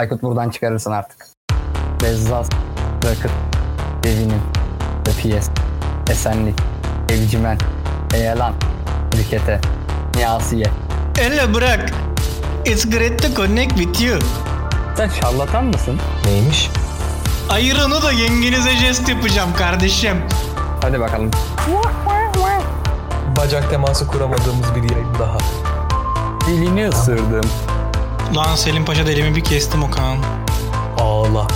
Aykut buradan çıkarırsın artık. Bezzaz, Rakıt, Devinin, PS, Esenlik, Evcimen, Eyalan, Rikete, Niyasiye. Hello bırak. It's great to connect with you. Sen şarlatan mısın? Neymiş? Ayır onu da yengenize jest yapacağım kardeşim. Hadi bakalım. Bacak teması kuramadığımız bir yayın daha. Dilini ısırdım. Lan Selim Paşa da elimi bir kestim Okan. Ağla.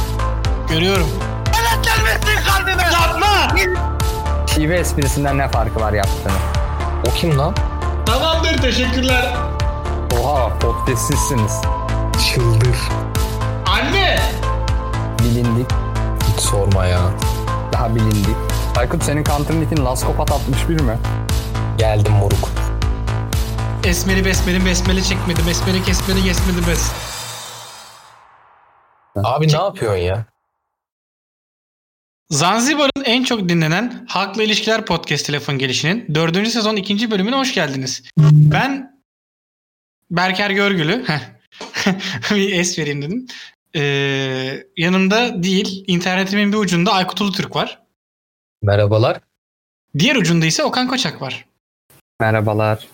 Görüyorum. Allah gelmesin kalbime. Yapma. Şive esprisinden ne farkı var yaptığını? O kim lan? Tamamdır teşekkürler. Oha podcastsizsiniz. Çıldır. Anne. Bilindik. Hiç sorma ya. Daha bilindik. Aykut senin counter nickin Laskopat 61 mi? Geldim moruk. Esmeri besmeri besmeli çekmedi. Besmeli kesmeli kesmedi bes. Abi ne yapıyorsun ya? Zanzibar'ın en çok dinlenen Halkla İlişkiler Podcast telefon gelişinin 4. sezon 2. bölümüne hoş geldiniz. Ben Berker Görgülü. Heh. bir es vereyim dedim. Ee, yanımda değil, internetimin bir ucunda Aykut Ulutürk var. Merhabalar. Diğer ucunda ise Okan Koçak var. Merhabalar.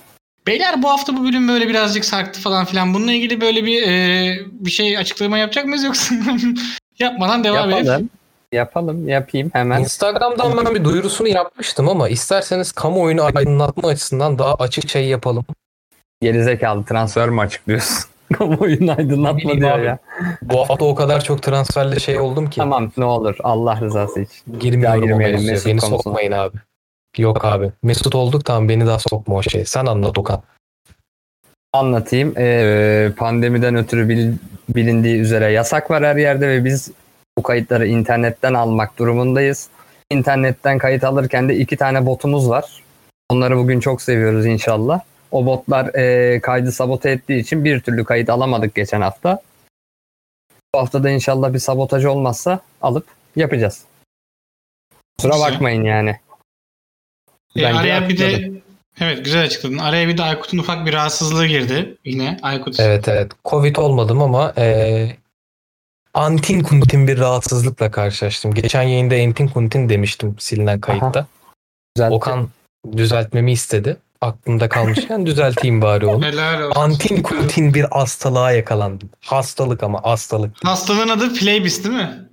Beyler bu hafta bu bölüm böyle birazcık sarktı falan filan. Bununla ilgili böyle bir e, bir şey açıklama yapacak mıyız yoksa yapmadan devam edelim. Yapalım. Yapalım. Yapayım hemen. Instagram'dan ben bir duyurusunu yapmıştım ama isterseniz kamuoyunu aydınlatma açısından daha açık şey yapalım. Gerizekalı transfer mi açıklıyorsun? Kamuoyunu aydınlatma diyor abi. ya. Bu hafta o kadar çok transferle şey oldum ki. Tamam ne olur Allah rızası için. Girmeyelim. Mesut Beni konusuna. sokmayın abi. Yok abi. Mesut olduk tamam beni daha sokma o şey. Sen anlat Okan. Anlatayım. Ee, pandemiden ötürü bil- bilindiği üzere yasak var her yerde ve biz bu kayıtları internetten almak durumundayız. İnternetten kayıt alırken de iki tane botumuz var. Onları bugün çok seviyoruz inşallah. O botlar e, kaydı sabote ettiği için bir türlü kayıt alamadık geçen hafta. Bu hafta da inşallah bir sabotaj olmazsa alıp yapacağız. Kusura bakmayın yani. E, Bence araya bir de evet güzel açıkladın. Araya bir de Aykut'un ufak bir rahatsızlığı girdi yine. Aykut Evet evet. Covid olmadım ama eee antin kuntin bir rahatsızlıkla karşılaştım. Geçen yayında entin kuntin demiştim silinen kayıtta. Güzel. Okan düzeltmemi istedi. Aklımda kalmışken düzelteyim bari onu. helal olsun. Antin kuntin bir hastalığa yakalandım. Hastalık ama hastalık. Hastalığın adı Playbis değil mi?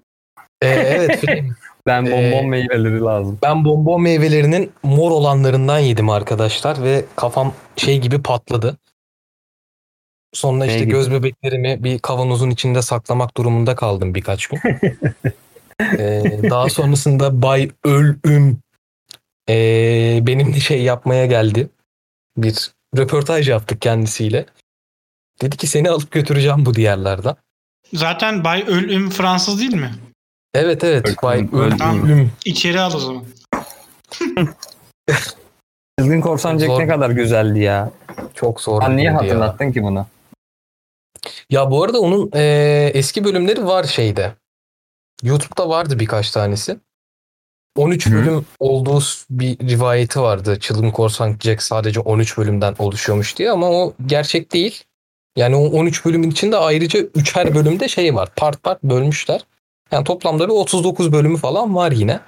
Ee, evet film. Ben bonbon Ee, meyveleri lazım. Ben bonbon meyvelerinin mor olanlarından yedim arkadaşlar ve kafam şey gibi patladı. Sonra Ne işte gibi? göz bebeklerimi bir kavanozun içinde saklamak durumunda kaldım birkaç gün. Ee, daha sonrasında Bay Ölüm ee, benimle şey yapmaya geldi. Bir röportaj yaptık kendisiyle. Dedi ki seni alıp götüreceğim bu diyarlardan. Zaten Bay Ölüm Fransız değil mi? Evet evet Bay Ölüm. Ölüm. İçeri al o zaman. Çizgin Korsan Jack Zor. ne kadar güzeldi ya. Çok zor. Sen niye bölümdü ya. hatırlattın ki bunu? Ya bu arada onun eee, eski bölümleri var şeyde. YouTube'da vardı birkaç tanesi. 13 Hı. bölüm olduğu s- bir rivayeti vardı. Çılgın Korsan Jack sadece 13 bölümden oluşuyormuş diye ama o gerçek değil. Yani o 13 bölümün içinde ayrıca 3'er bölümde şey var. Part part bölmüşler. Yani toplamda bir 39 bölümü falan var yine.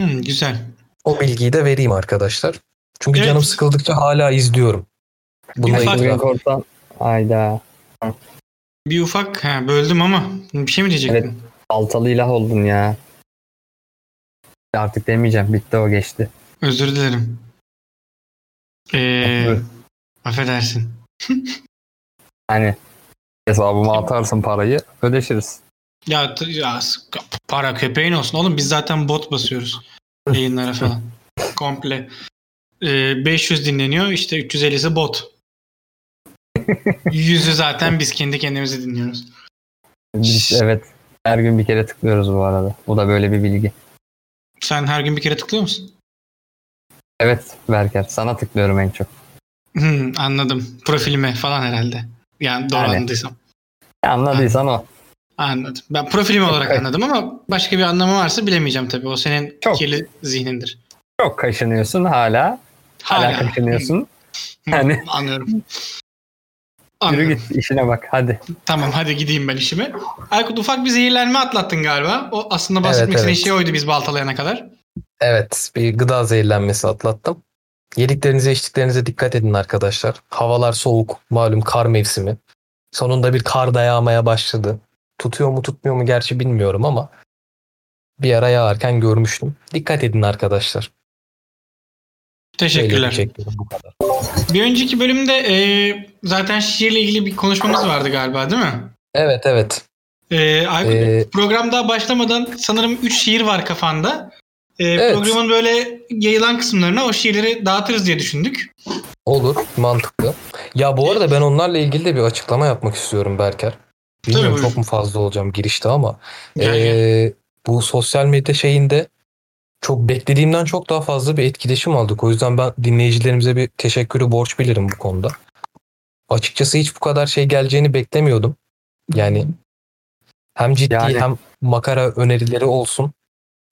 Hmm, güzel. O bilgiyi de vereyim arkadaşlar. Çünkü Evet. canım sıkıldıkça hala izliyorum. Bununla Bir ufak- Çizgin itiraf- Korsan. Ayda. Bir ufak ha, böldüm ama bir şey mi diyecektin? Evet. Altalı ilah oldun ya. Artık demeyeceğim. Bitti o geçti. Özür dilerim. Ee, affedersin. Hani hesabıma atarsın parayı ödeşiriz. Ya, ya para köpeğin olsun. Oğlum biz zaten bot basıyoruz. Yayınlara falan. Komple. Ee, 500 dinleniyor. işte 350'si bot. Yüzü zaten biz kendi kendimizi dinliyoruz. Biz, evet. Her gün bir kere tıklıyoruz bu arada. Bu da böyle bir bilgi. Sen her gün bir kere tıklıyor musun? Evet Berker. Sana tıklıyorum en çok. Hmm, anladım. Profilime falan herhalde. Yani doğru Yani. anladıysam. Anladıysan o. Anladım. Ben profilim olarak anladım ama başka bir anlamı varsa bilemeyeceğim tabii. O senin Çok. kirli zihnindir. Çok kaşınıyorsun hala. Hala, kaşınıyorsun. Hı, Yani- Anlıyorum. Anladım. Yürü git işine bak hadi. Tamam hadi gideyim ben işime. Aykut ufak bir zehirlenme atlattın galiba. O aslında bahsetmek Evet, istediğin evet. şey oydu biz baltalayana kadar. Evet bir gıda zehirlenmesi atlattım. Yediklerinize içtiklerinize dikkat edin arkadaşlar. Havalar soğuk. Malum kar mevsimi. Sonunda bir kar da yağmaya başladı. Tutuyor mu tutmuyor mu gerçi bilmiyorum ama bir ara yağarken görmüştüm. Dikkat edin arkadaşlar. Teşekkürler. Söyleyeceklerim bu kadar. Bir önceki bölümde e, zaten şiirle ilgili bir konuşmamız vardı galiba değil mi? Evet evet. E, Aykut Ee, program daha başlamadan sanırım 3 şiir var kafanda. E, Evet. Programın böyle yayılan kısımlarına o şiirleri dağıtırız diye düşündük. Olur mantıklı. Ya bu arada ben onlarla ilgili de bir açıklama yapmak istiyorum Berker. Bilmiyorum buyur. çok mu fazla olacağım girişte ama Gel, gel. ee, bu sosyal medya şeyinde çok beklediğimden çok daha fazla bir etkileşim aldık. O yüzden ben dinleyicilerimize bir teşekkürü borç bilirim bu konuda. Açıkçası hiç bu kadar şey geleceğini beklemiyordum. Yani hem ciddi Yani- hem makara önerileri olsun.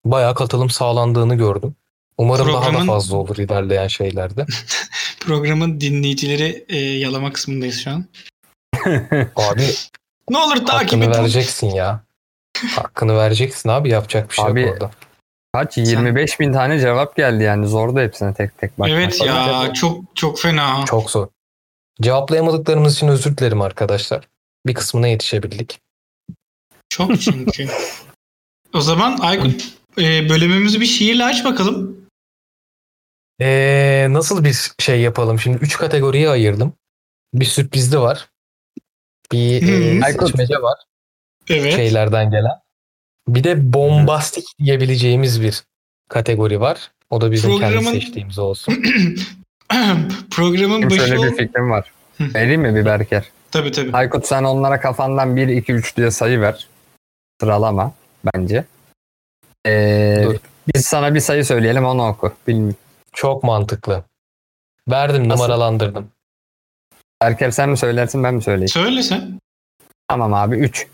Bayağı katılım sağlandığını gördüm. Umarım daha da Programın- fazla olur ilerleyen şeylerde. Programın dinleyicileri e, yalama kısmındayız şu an. Abi Ne olur takip Hakkını vereceksin ya. Hakkını vereceksin abi yapacak bir şey Abi, yok orada. Kaç? 25 bin tane cevap geldi yani. Zor da hepsine tek tek bakmak. Evet ya çok çok fena. Çok zor. Cevaplayamadıklarımız için özür dilerim arkadaşlar. Bir kısmına yetişebildik. Çok çünkü. o zaman Aykut e, bölümümüzü bir şiirle aç bakalım. Ee, nasıl bir şey yapalım? Şimdi 3 kategoriye ayırdım. Bir sürprizli var. Bir e, Hı. Aykut. seçmece var. Evet. Şeylerden gelen. Bir de bombastik diyebileceğimiz bir kategori var. O da bizim kendi Programın- seçtiğimiz olsun. Programın Benim başı şöyle bir fikrim var. Vereyim mi bir Berker? Tabii tabii. Aykut sen onlara kafandan 1, 2, 3 diye sayı ver. Sıralama bence. Ee, Dur. biz sana bir sayı söyleyelim onu oku. Bilmiyorum. Çok mantıklı. Verdim Nasıl? numaralandırdım. Berker sen mi söylersin ben mi söyleyeyim? Söyle sen. Tamam abi 3.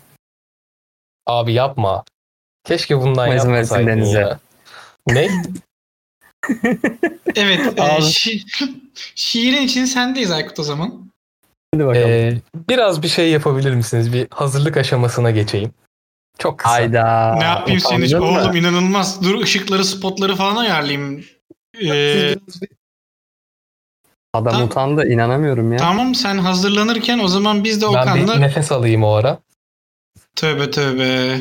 Abi yapma. Keşke bundan İzin versin yapmasaydın Deniz'e. ya. Ne? Evet. e, Abi. şi- şiirin için sendeyiz Aykut o zaman. Hadi bakalım. Ee, biraz bir şey yapabilir misiniz? Bir hazırlık aşamasına geçeyim. Çok kısa. Hayda. ne yapayım senin için? utandın mı? Oğlum inanılmaz. Dur ışıkları spotları falan ayarlayayım. Ee, Adam Tamam. utandı inanamıyorum ya. tamam sen hazırlanırken o zaman biz de Ben bir Okan'la nefes alayım o ara. tövbe tövbe.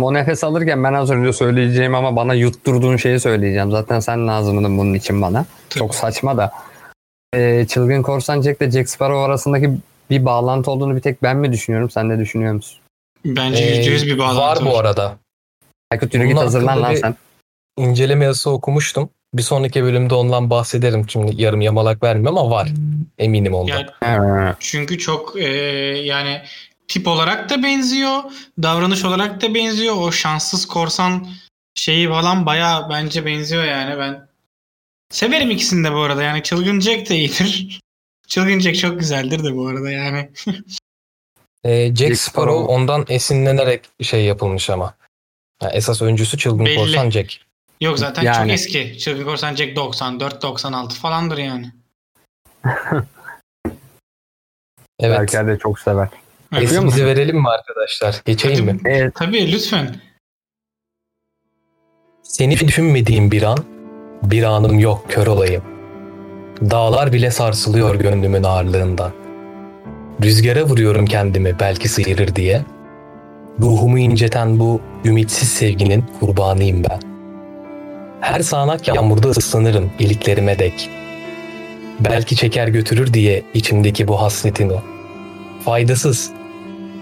O nefes alırken ben az önce söyleyeceğim ama bana yutturduğun şeyi söyleyeceğim. Zaten sen lazımdın bunun için bana. Tabii. Çok saçma da. Ee, Çılgın Korsan Jack ile Jack Sparrow arasındaki bir bağlantı olduğunu bir tek ben mi düşünüyorum? Sen ne düşünüyor musun? Bence Ee, yüzde yüz bir bağlantı Var bu arada. Aykut yürü git hazırlan lan sen. İnceleme yazısı okumuştum. Bir sonraki bölümde ondan bahsederim. Şimdi yarım yamalak vermiyorum ama var. Eminim ondan. Ya, Ee, çünkü çok e, yani tip olarak da benziyor. Davranış olarak da benziyor. O şanssız korsan şeyi falan baya bence benziyor yani ben. Severim ikisini de bu arada. Yani Çılgın Jack de iyidir. Çılgın Jack çok güzeldir de bu arada yani. Ee, Jack, Jack Sparrow ondan esinlenerek şey yapılmış ama. Ya esas öncüsü çılgın Belli. korsan Jack. Yok zaten Yani. çok eski. Çılgın Korsan Jack 94 96 falandır yani. Evet. Berker de çok sever. Esimizi verelim mi arkadaşlar? Geçeyim mi? Evet. Tabii lütfen. Seni düşünmediğim bir an, bir anım yok kör olayım. Dağlar bile sarsılıyor gönlümün ağırlığından. Rüzgara vuruyorum kendimi belki sıyırır diye. Ruhumu inceten bu ümitsiz sevginin kurbanıyım ben. Her sağanak yağmurda ıslanırım iliklerime dek. Belki çeker götürür diye içimdeki bu hasretini. Faydasız,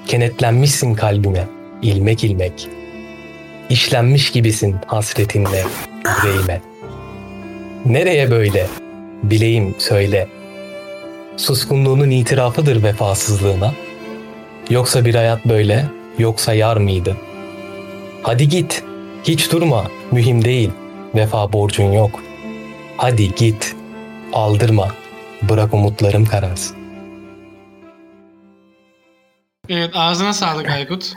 kenetlenmişsin kalbime, ilmek ilmek. İşlenmiş gibisin hasretinle yüreğime. Nereye böyle? Bileyim söyle. Suskunluğunun itirafıdır vefasızlığına. Yoksa bir hayat böyle, yoksa yar mıydı? Hadi git, hiç durma, mühim değil. Vefa borcun yok. Hadi git, aldırma, bırak umutlarım kararsın. Evet ağzına sağlık Aykut.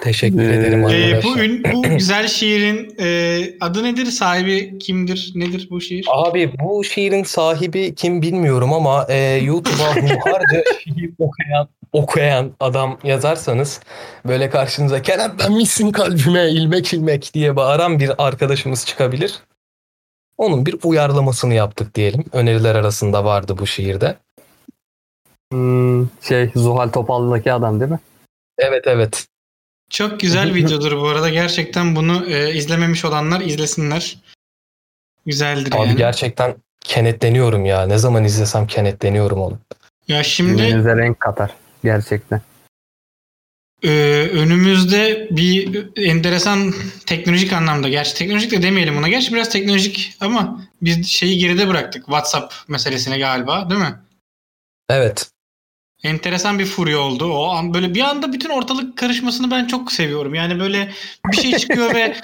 Teşekkür Ee, ederim Ee, arkadaşlar. bu, ün, bu güzel şiirin e, adı nedir? Sahibi kimdir? Nedir bu şiir? Abi bu şiirin sahibi kim bilmiyorum ama e, YouTube'a hunharca şiir okuyan, okuyan adam yazarsanız böyle karşınıza Kerem ben misin kalbime ilmek ilmek diye bağıran bir arkadaşımız çıkabilir. Onun bir uyarlamasını yaptık diyelim. Öneriler arasında vardı bu şiirde. Hmm, şey Zuhal Topal'daki adam değil mi? Evet evet. Çok güzel videodur bu arada. Gerçekten bunu e, izlememiş olanlar izlesinler. Güzeldir Abi yani. gerçekten kenetleniyorum ya. Ne zaman izlesem kenetleniyorum onu. Ya şimdi Yüzünüze renk katar. Gerçekten. e, önümüzde bir enteresan teknolojik anlamda. Gerçi teknolojik de demeyelim buna. Gerçi biraz teknolojik ama biz şeyi geride bıraktık. WhatsApp meselesine galiba değil mi? Evet. enteresan bir furya oldu. O an böyle bir anda bütün ortalık karışmasını ben çok seviyorum. Yani böyle bir şey çıkıyor ve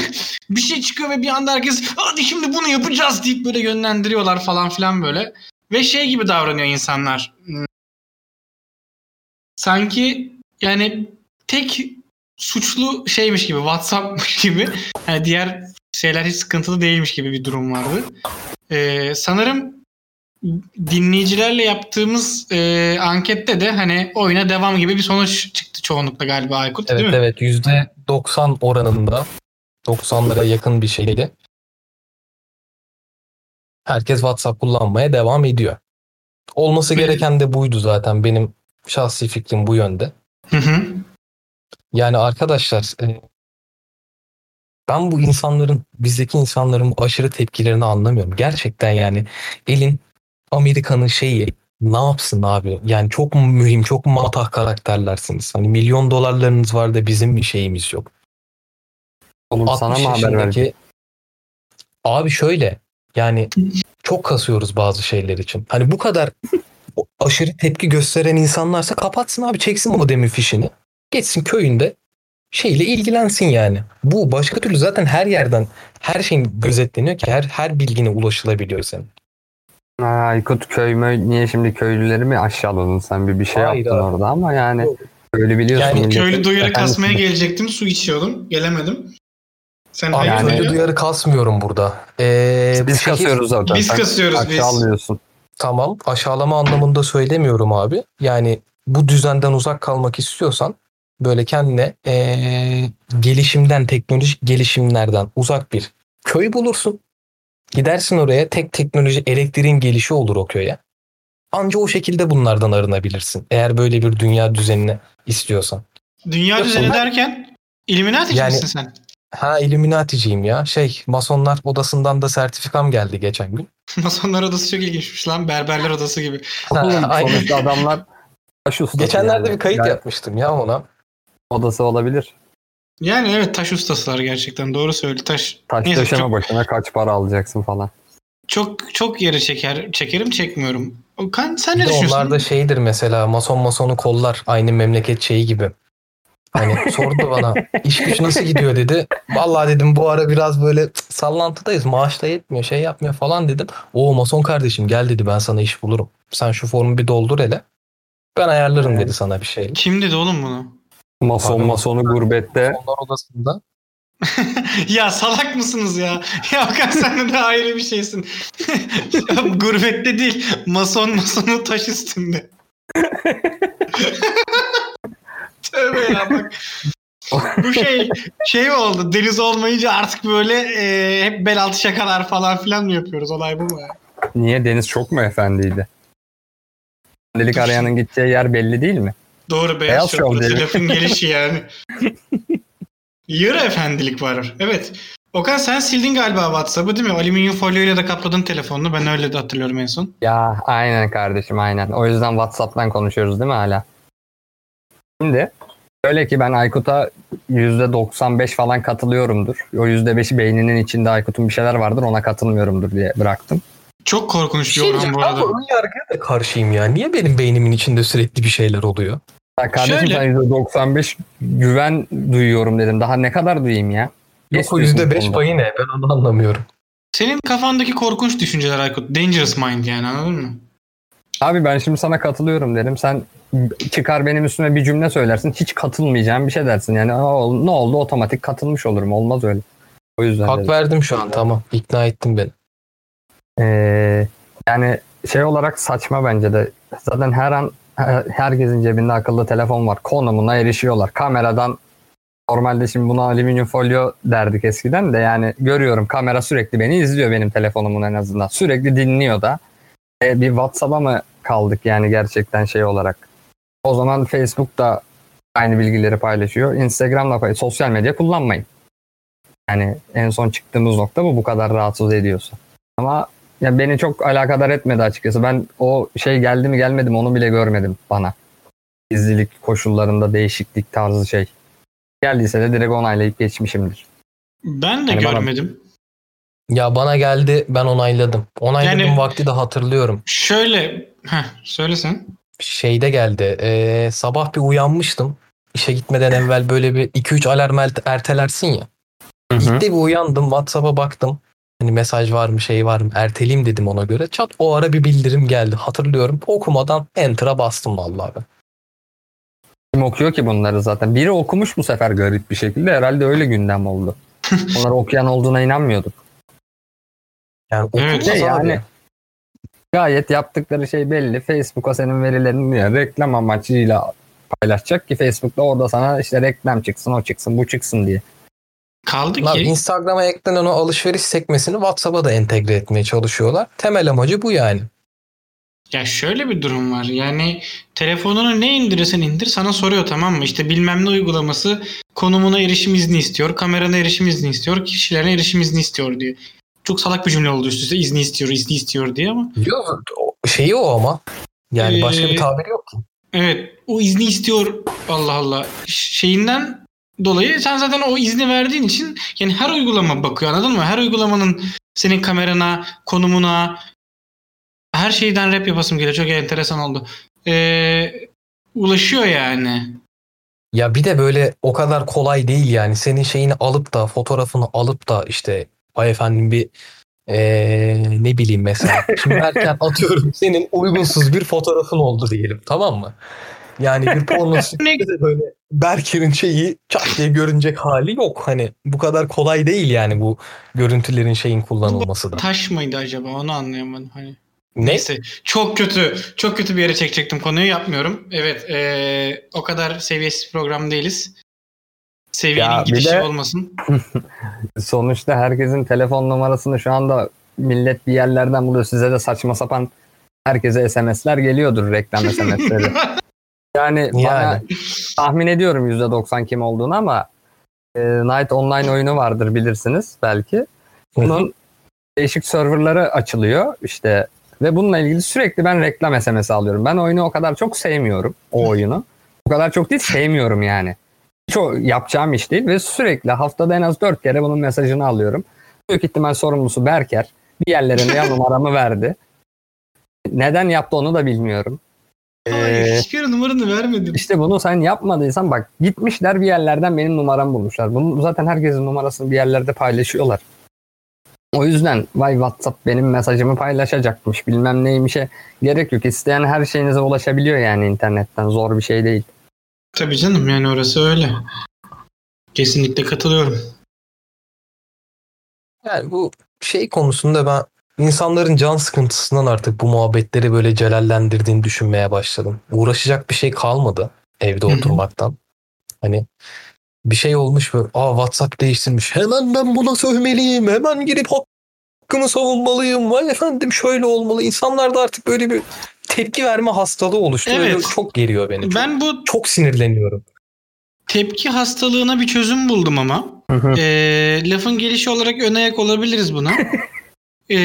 bir şey çıkıyor ve bir anda herkes hadi şimdi bunu yapacağız deyip böyle yönlendiriyorlar falan filan böyle. Ve şey gibi davranıyor insanlar. Sanki yani tek suçlu şeymiş gibi WhatsApp'mış gibi. Yani diğer şeyler hiç sıkıntılı değilmiş gibi bir durum vardı. Ee, sanırım dinleyicilerle yaptığımız e, ankette de hani oyuna devam gibi bir sonuç çıktı çoğunlukla galiba Aykut Evet değil mi? evet %90 oranında 90'lara yakın bir şeydi. Herkes WhatsApp kullanmaya devam ediyor. Olması gereken de buydu zaten. Benim şahsi fikrim bu yönde. Hı hı. Yani arkadaşlar e, ben bu insanların bizdeki insanların bu aşırı tepkilerini anlamıyorum. Gerçekten yani elin Amerika'nın şeyi ne yapsın abi? Yani çok mühim, çok matah karakterlersiniz. Hani milyon dolarlarınız var da bizim bir şeyimiz yok. Oğlum 60 sana mı haber yaşındaki- verecek? Abi şöyle yani çok kasıyoruz bazı şeyler için. Hani bu kadar aşırı tepki gösteren insanlarsa kapatsın abi çeksin modemin fişini. Geçsin köyünde şeyle ilgilensin yani. Bu başka türlü zaten her yerden her şeyin gözetleniyor ki her her bilgine ulaşılabiliyor senin. Ha, Aykut köy mü? Niye şimdi köylüleri mi aşağıladın sen bir bir şey Hayır yaptın abi. orada ama yani Yok. köylü biliyorsun. Yani Köylü duyarı kasmaya gelecektim. Su içiyordum. Gelemedim. Sen Abi hayır Yani- köylü duyarı kasmıyorum burada. Ee, Biz bu şehir- kasıyoruz zaten. Biz Sen kasıyoruz biz. Aşağılıyorsun. Tamam aşağılama anlamında söylemiyorum abi. Yani bu düzenden uzak kalmak istiyorsan böyle kendine eee, gelişimden, teknolojik gelişimlerden uzak bir köy bulursun. Gidersin oraya tek teknoloji elektriğin gelişi olur o köye. Anca o şekilde bunlardan arınabilirsin. Eğer böyle bir dünya düzenini istiyorsan. Dünya Yok, düzeni derken Illuminati'ci Yani- misin sen? Ha Illuminati'ciyim ya. Şey masonlar odasından da sertifikam geldi geçen gün. Masonlar odası çok ilginçmiş lan. Berberler odası gibi. Ha, aynen. adamlar taş ustası Geçenlerde yani. bir kayıt Yani yapmıştım ya ona. Odası olabilir. Yani evet taş ustasılar gerçekten. Doğru söyledi. Taş. Taş Neyse, döşeme çok- başına kaç para alacaksın falan. Çok çok yeri çeker çekerim çekmiyorum. Okan sen Bir ne de düşünüyorsun? onlar da şeydir mesela mason masonu kollar aynı memleket şeyi gibi. Hani sordu bana iş güç nasıl gidiyor dedi. Vallahi dedim bu ara biraz böyle sallantıdayız maaş da yetmiyor şey yapmıyor falan dedim. O mason kardeşim gel dedi ben sana iş bulurum. Sen şu formu bir doldur hele. Ben ayarlarım Evet. dedi sana bir şey. Kim dedi oğlum bunu? Mason Abi, masonu gurbette. Masonlar odasında. ya salak mısınız ya? Ya Okan sen de ayrı bir şeysin. ya, gurbette değil. Mason masonu taş üstünde. Tövbe ya bak. Bu şey şey oldu? Deniz olmayınca artık böyle e, hep bel altı şakalar falan filan mı yapıyoruz? Olay bu mu? ya? Niye Deniz çok mu efendiydi? Efendilik arayanın gideceği yer belli değil mi? Doğru beyaz Beyaz şov lafın gelişi yani. Yarı efendilik var. Evet. Okan sen sildin galiba WhatsApp'ı değil mi? Alüminyum folyoyla da kapladın telefonunu. Ben öyle de hatırlıyorum en son. Ya aynen kardeşim aynen. O yüzden WhatsApp'tan konuşuyoruz değil mi hala? Şimdi öyle ki ben Aykut'a %95 falan katılıyorumdur. O %5'i beyninin içinde Aykut'un bir şeyler vardır ona katılmıyorumdur diye bıraktım. Çok korkunç bir Şey oran bu ben arada. bu ön yargıya da karşıyım ya. Niye benim beynimin içinde sürekli bir şeyler oluyor? Ya kardeşim Şöyle- sen %95 güven duyuyorum dedim. Daha ne kadar duyayım ya? Yok o İstiyorsun bu %5 konuda. payı ne? Ben onu anlamıyorum. Senin kafandaki korkunç düşünceler Aykut. Dangerous mind yani anladın mı? Abi ben şimdi sana katılıyorum derim. Sen çıkar benim üstüme bir cümle söylersin. Hiç katılmayacağım bir şey dersin. Yani "Aa, ne oldu otomatik katılmış olurum. Olmaz öyle. O yüzden Hak dedim. verdim şu an tamam. İkna ettin beni. Ee, yani şey olarak saçma bence de. Zaten her an her- herkesin cebinde akıllı telefon var. Konumuna erişiyorlar. Kameradan normalde şimdi buna alüminyum folyo derdik eskiden de yani görüyorum kamera sürekli beni izliyor benim telefonumun en azından. Sürekli dinliyor da. E, bir WhatsApp'a mı kaldık yani gerçekten şey olarak. O zaman Facebook da aynı bilgileri paylaşıyor. Instagram'da pay sosyal medya kullanmayın. Yani en son çıktığımız nokta bu bu kadar rahatsız ediyorsa. Ama ya beni çok alakadar etmedi açıkçası. Ben o şey geldi mi gelmedi mi onu bile görmedim bana. Gizlilik koşullarında değişiklik tarzı şey. Geldiyse de direkt onaylayıp geçmişimdir. Ben de Yani görmedim. Ya bana geldi ben onayladım. Onayladım Yani- vakti de hatırlıyorum. Şöyle, heh, söylesen. Şeyde geldi. ee, sabah bir uyanmıştım. İşe gitmeden evvel böyle bir 2-3 alarm ert- ertelersin ya. De bir uyandım. WhatsApp'a baktım. Hani mesaj var mı şey var mı erteleyeyim dedim ona göre. Çat o ara bir bildirim geldi. Hatırlıyorum. Okumadan enter'a bastım vallahi ben. Kim okuyor ki bunları zaten? Biri okumuş bu sefer garip bir şekilde. Herhalde öyle gündem oldu. Onları okuyan olduğuna inanmıyorduk. Yani Evet. Şey abi. yani gayet yaptıkları şey belli. Facebook'a senin verilerini ya, reklam amacıyla paylaşacak ki Facebook'ta orada sana işte reklam çıksın, o çıksın, bu çıksın diye. Kaldı Lan ki Instagram'a eklenen o alışveriş sekmesini WhatsApp'a da entegre etmeye çalışıyorlar. Temel amacı bu yani. ya şöyle bir durum var. Yani telefonunu ne indirirsen indir sana soruyor tamam mı? İşte bilmem ne uygulaması konumuna erişim izni istiyor, kamerana erişim izni istiyor, kişilerine erişim izni istiyor diyor. Çok salak bir cümle oldu üst üste izni istiyor, izni istiyor diye ama Yok, şeyi o ama. Yani başka Ee, bir tabir yok ki. Evet o izni istiyor Allah Allah şeyinden dolayı sen zaten o izni verdiğin için yani her uygulama bakıyor anladın mı? Her uygulamanın senin kamerana, konumuna her şeyden rap yapasım geliyor. Çok enteresan oldu. Ee, ulaşıyor yani. Ya bir de böyle o kadar kolay değil yani. Senin şeyini alıp da fotoğrafını alıp da işte ay efendim bir ee, ne bileyim mesela. Şimdi erken atıyorum senin uygunsuz bir fotoğrafın oldu diyelim tamam mı? Yani bir porno de böyle Berker'in şeyi çat diye görünecek hali yok. Hani bu kadar kolay değil yani bu görüntülerin şeyin kullanılması da. Taş mıydı acaba onu anlayamadım. Hani. Ne? Neyse çok kötü çok kötü bir yere çekecektim konuyu yapmıyorum. Evet ee, o kadar seviyesiz program değiliz. Seviyenin Ya bir gidişi de- olmasın. Sonuçta herkesin telefon numarasını şu anda millet bir yerlerden buluyor. Size de saçma sapan herkese SMS'ler geliyordur reklam SMS'leri. Yani, bana Yani. tahmin ediyorum %90 kim olduğunu ama e, Night Online oyunu vardır bilirsiniz belki. Bunun değişik serverları açılıyor işte ve bununla ilgili sürekli ben reklam SMS alıyorum. Ben oyunu o kadar çok sevmiyorum o oyunu. O kadar çok değil sevmiyorum yani. O yapacağım iş değil ve sürekli haftada en az 4 kere bunun mesajını alıyorum. Büyük ihtimal sorumlusu Berker. Bir yerlerine ya numaramı verdi. Neden yaptı onu da bilmiyorum. Hayır, Ee, hiçbir numaranı vermedim. işte bunu sen yapmadıysan bak gitmişler bir yerlerden benim numaramı bulmuşlar. Bunu zaten herkesin numarasını bir yerlerde paylaşıyorlar. O yüzden vay WhatsApp benim mesajımı paylaşacakmış bilmem neymişe gerek yok. İsteyen her şeyinize ulaşabiliyor yani internetten zor bir şey değil. Tabii canım yani orası öyle. Kesinlikle katılıyorum. Yani bu şey konusunda ben insanların can sıkıntısından artık bu muhabbetleri böyle celallendirdiğini düşünmeye başladım. Uğraşacak bir şey kalmadı evde oturmaktan. Hani bir şey olmuş böyle aa WhatsApp değiştirmiş. Hemen ben buna sövmeliyim. Hemen girip hakkımı savunmalıyım. Vay efendim şöyle olmalı. İnsanlarda artık böyle bir tepki verme hastalığı oluştu. Öyle Evet. çok geriyor beni. Çok, Ben bu çok sinirleniyorum. tepki hastalığına bir çözüm buldum ama. Ee, lafın gelişi olarak ön ayak olabiliriz buna. Ee,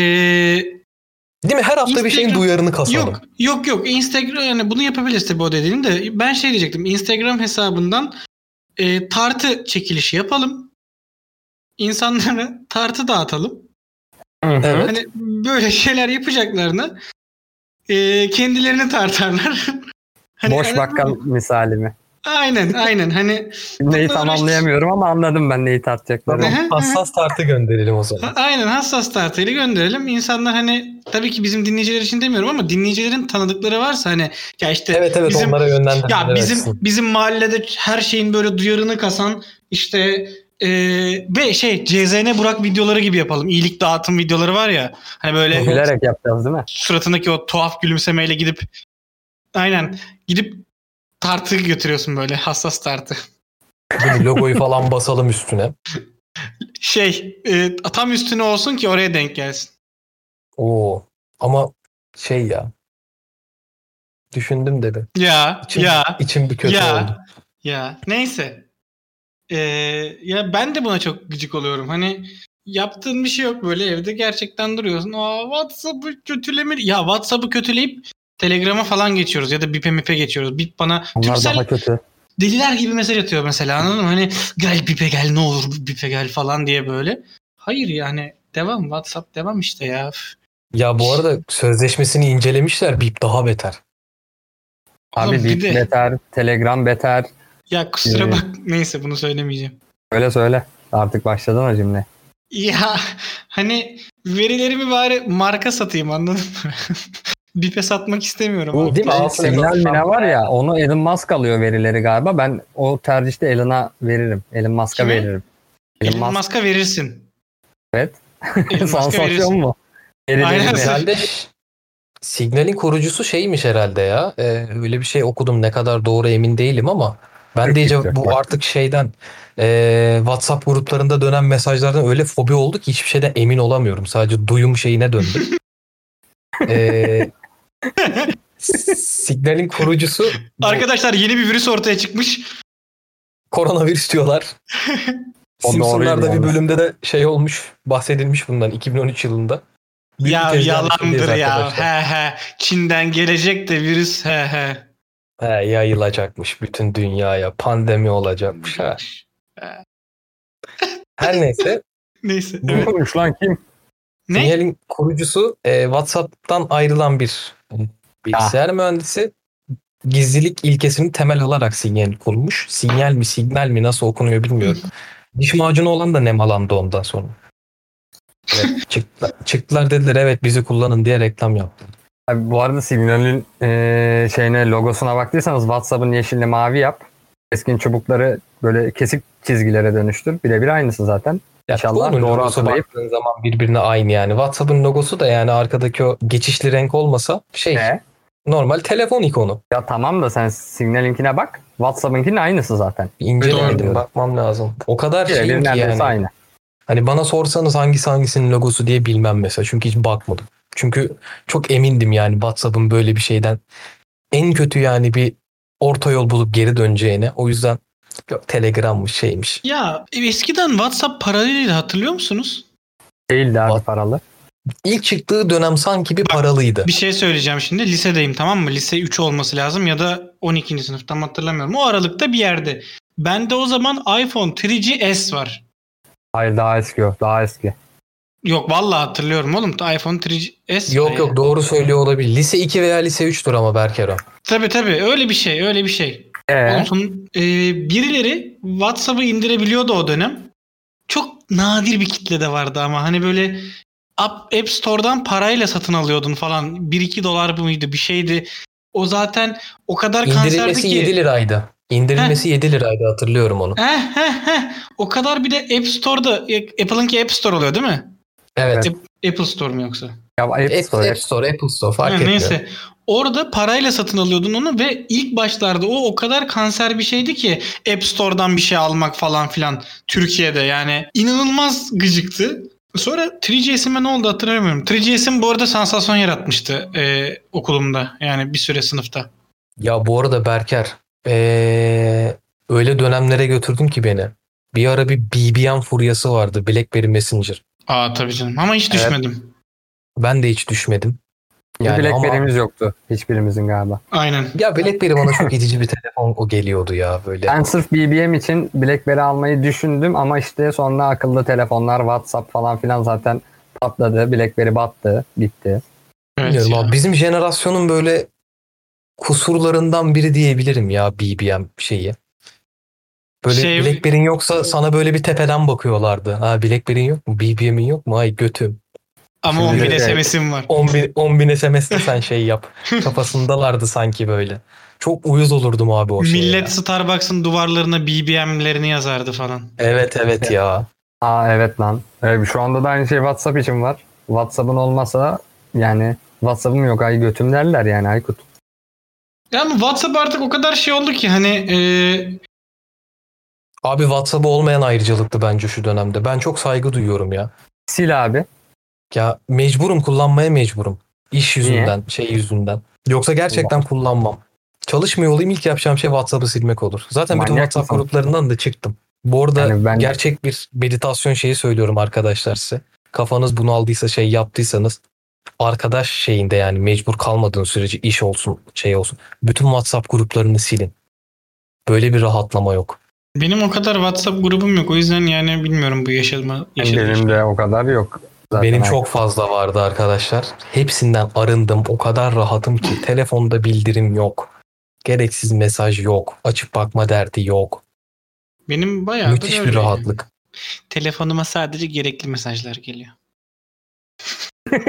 Değil mi? Her hafta bir şeyin Instagram- duyarını kasalım. yok yok yok Instagram yani bunu yapabiliriz tabii o dediğin de ben şey diyecektim Instagram hesabından e, tartı çekilişi yapalım. İnsanlara tartı dağıtalım. Evet. Hani böyle şeyler yapacaklarına e, kendilerini tartarlar. Hani Boş hani bakkal misali mi? Aynen aynen hani Neyi tamamlayamıyorum ama anladım ben neyi tartacaklarını. Hassas tartı gönderelim o zaman. Aynen hassas tartıyla gönderelim. İnsanlar hani tabii ki bizim dinleyiciler için demiyorum ama dinleyicilerin tanıdıkları varsa hani ya işte Evet evet bizim onlara yönlendirmeler ya bizim bizim mahallede her şeyin böyle duyarını kasan işte e, ve şey CZN Burak videoları gibi yapalım. İyilik dağıtım videoları var ya. Hani böyle Bilerek yapacağız değil mi? suratındaki o tuhaf gülümsemeyle gidip aynen gidip tartı götürüyorsun böyle hassas tartı. Değil? Logoyu falan basalım üstüne. Şey e, tam üstüne olsun ki oraya denk gelsin. Oo. Ama şey ya. Düşündüm de bir. Ya İçim, ya içim bir kötü Ya. oldu. Ya neyse. Ee, ya ben de buna çok gıcık oluyorum. Hani yaptığın bir şey yok böyle evde gerçekten duruyorsun. Aa WhatsApp'ı kötüleme. Ya WhatsApp'ı kötüleyip Telegram'a falan geçiyoruz ya da Bip'e Mip'e geçiyoruz. Bip bana Onlar Türksel daha kötü. deliler gibi mesaj atıyor mesela anladın mı? Hani gel Bip'e gel ne olur Bip'e gel falan diye böyle. Hayır yani devam WhatsApp devam işte ya. Ya bu arada sözleşmesini incelemişler. Bip daha beter. Abi Oğlum Bip de- beter, Telegram beter. Ya kusura Ee, bak neyse bunu söylemeyeceğim. Öyle söyle. Artık başladın o cümle. Ya hani verilerimi bari marka satayım anladın mı? Bip'e satmak istemiyorum. Bu. Değil mi? signal var ya onu Elon Musk alıyor verileri galiba. Ben o tercihte Elon'a veririm. Elon Musk'a Kime? veririm. Elon, Elon Musk. Musk'a verirsin. Evet. Sansasyon mu? Verileri Aynen. de. Herhalde Signal'in kurucusu şeymiş herhalde ya. Ee, öyle bir şey okudum. Ne kadar doğru emin değilim ama ben de iyice bu artık şeyden e, WhatsApp gruplarında dönen mesajlardan öyle fobi oldu ki hiçbir şeyden emin olamıyorum. Sadece duyum şeyine döndüm. Ee, Signal'in kurucusu bu Arkadaşlar yeni bir virüs ortaya çıkmış. koronavirüs diyorlar. O Simpsonlarda doğruydu bir bölümde de şey olmuş, bahsedilmiş bundan 2013 yılında. Büyük ya bir tezgahın içindeyiz yalandır ya. arkadaşlar. He he. Çin'den gelecek de virüs he he. He, yayılacakmış bütün dünyaya, pandemi olacakmış. Ha. Her neyse, Neyse. Bu Evet. olmuş lan kim? Ne? Signal'in kurucusu e, WhatsApp'tan ayrılan bir e, bilgisayar Ah. mühendisi. Gizlilik ilkesini temel alarak Signal kurmuş. Signal mi, signal mi nasıl okunuyor bilmiyorum. Diş macunu olan da nemalandı ondan sonra. Evet, çıktılar, çıktılar dediler evet bizi kullanın diye reklam yaptı. Abi bu arada Signal'in eee şeyine logosuna baktıysanız WhatsApp'ın yeşilini mavi yap. Keskin çubukları böyle kesik çizgilere dönüştür. Birebir aynısı zaten. Ya İnşallah doğru hatırlayıp- zaman birbirine aynı yani. WhatsApp'ın logosu da yani arkadaki o geçişli renk olmasa şey Ne? normal telefon ikonu. Ya tamam da sen Signal'inkine bak. WhatsApp'ınkinin aynısı zaten. İncelemedim bakmam lazım. O kadar şeyim ki yani. aynı. Hani bana sorsanız hangisi hangisinin logosu diye bilmem mesela. Çünkü hiç bakmadım. Çünkü çok emindim yani WhatsApp'ın böyle bir şeyden en kötü yani bir orta yol bulup geri döneceğine. O yüzden yok Telegram'mış şeymiş. Ya eskiden WhatsApp paralıydı hatırlıyor musunuz? Değildi abi What? paralı. İlk çıktığı dönem sanki bir paralıydı. Bir şey söyleyeceğim şimdi. Lisedeyim tamam mı? Lise 3 olması lazım ya da 12. sınıf tam hatırlamıyorum. O aralıkta bir yerde. Bende o zaman iPhone 3GS var. Hayır daha eski o. Daha eski. Yok vallahi hatırlıyorum oğlum. iPhone 3GS Yok yok doğru söylüyor olabilir. Lise 2 veya lise 3'tür ama Berker o. Tabii tabii öyle bir şey öyle bir şey. Ee, Oğlum son- e, birileri WhatsApp'ı indirebiliyordu o dönem. Çok nadir bir kitle de vardı ama hani böyle App, App Store'dan parayla satın alıyordun falan. 1-2 dolar mıydı bir şeydi. O zaten o kadar kanserdi İndirilmesi ki. 7 liraydı. İndirilmesi 7 liraydı hatırlıyorum onu. Heh, heh, heh. O kadar bir de App Store'da Apple'ınki App Store oluyor değil mi? Evet. Apple Store mu yoksa? ya App App, Store. App Store, Apple Store fark etmiyor. neyse. Orada parayla satın alıyordun onu ve ilk başlarda o o kadar kanser bir şeydi ki App Store'dan bir şey almak falan filan Türkiye'de yani inanılmaz gıcıktı. Sonra 3GS'ime ne oldu hatırlamıyorum. 3GS'im bu arada sansasyon yaratmıştı e, okulumda yani bir süre sınıfta. Ya bu arada Berker ee, öyle dönemlere götürdün ki beni. Bir ara bir BBM furyası vardı. BlackBerry Messenger. Aa tabii canım ama hiç Evet. düşmedim. Ben de hiç düşmedim. Yani ama Blackberry'miz yoktu. Hiçbirimizin galiba. Aynen. ya BlackBerry bana çok itici bir telefon o geliyordu ya böyle. Ben sırf BBM için BlackBerry almayı düşündüm ama işte sonra akıllı telefonlar, WhatsApp falan filan zaten patladı. BlackBerry battı, bitti. Evet Bilmiyorum ya. abi. Bizim jenerasyonun böyle kusurlarından biri diyebilirim ya BBM şeyi. Böyle Şey- Blackberry'in yoksa sana böyle bir tepeden bakıyorlardı. Ha Blackberry'in yok mu? BBM'in yok mu? Ay götüm. Ama Şimdi 10 bin SMS'im var. 10 bin, 10 bin SMS'te sen şey yap. Kafasındalardı sanki böyle. Çok uyuz olurdum abi o şeye. Millet ya. Starbucks'ın duvarlarına BBM'lerini yazardı falan. Evet evet ya. Aa evet lan. Evet, şu anda da aynı şey WhatsApp için var. WhatsApp'ın olmasa yani WhatsApp'ım yok ay götüm derler yani Aykut. Ya ama WhatsApp artık o kadar şey oldu ki hani e, Abi WhatsApp'ı olmayan ayrıcalıktı bence şu dönemde. Ben çok saygı duyuyorum ya. Sil abi. Ya mecburum kullanmaya mecburum. İş yüzünden, şey yüzünden. Yoksa gerçekten kullanmam. Çalışmıyor olayım ilk yapacağım şey WhatsApp'ı silmek olur. Zaten bütün Manyak WhatsApp mısın? gruplarından da çıktım. Bu arada Yani ben- gerçek bir meditasyon şeyi söylüyorum arkadaşlar size. Kafanız bunu aldıysa şey yaptıysanız arkadaş şeyinde yani mecbur kalmadığın sürece iş olsun şey olsun. Bütün WhatsApp gruplarını silin. Böyle bir rahatlama yok. Benim o kadar WhatsApp grubum yok. O yüzden yani bilmiyorum bu yaşadığım yaşadığım Benim de o kadar yok. Zaten Benim çok fazla vardı arkadaşlar. Hepsinden arındım. O kadar rahatım ki telefonda bildirim yok. Gereksiz mesaj yok. Açıp bakma derdi yok. Benim bayağı Müthiş bir rahatlık. Telefonuma sadece gerekli mesajlar geliyor.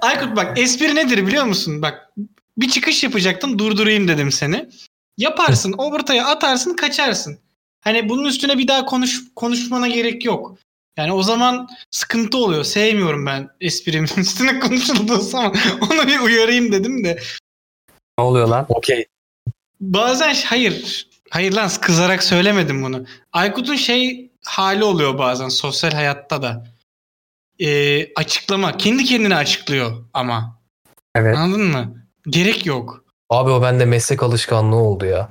Aykut bak espri nedir biliyor musun? Bak bir çıkış yapacaktın durdurayım dedim seni. Yaparsın ortaya atarsın kaçarsın. Hani bunun üstüne bir daha konuş konuşmana gerek yok. Yani o zaman sıkıntı oluyor. Sevmiyorum ben esprimin üstüne konuşulduğu zaman. Onu bir uyarayım dedim de. Ne oluyor lan? Okey. Bazen hayır. Hayır lan kızarak söylemedim bunu. Aykut'un şey hali oluyor bazen sosyal hayatta da. Ee, açıklama. Kendi kendine açıklıyor ama. Evet. Anladın mı? Gerek yok. Abi o bende meslek alışkanlığı oldu ya.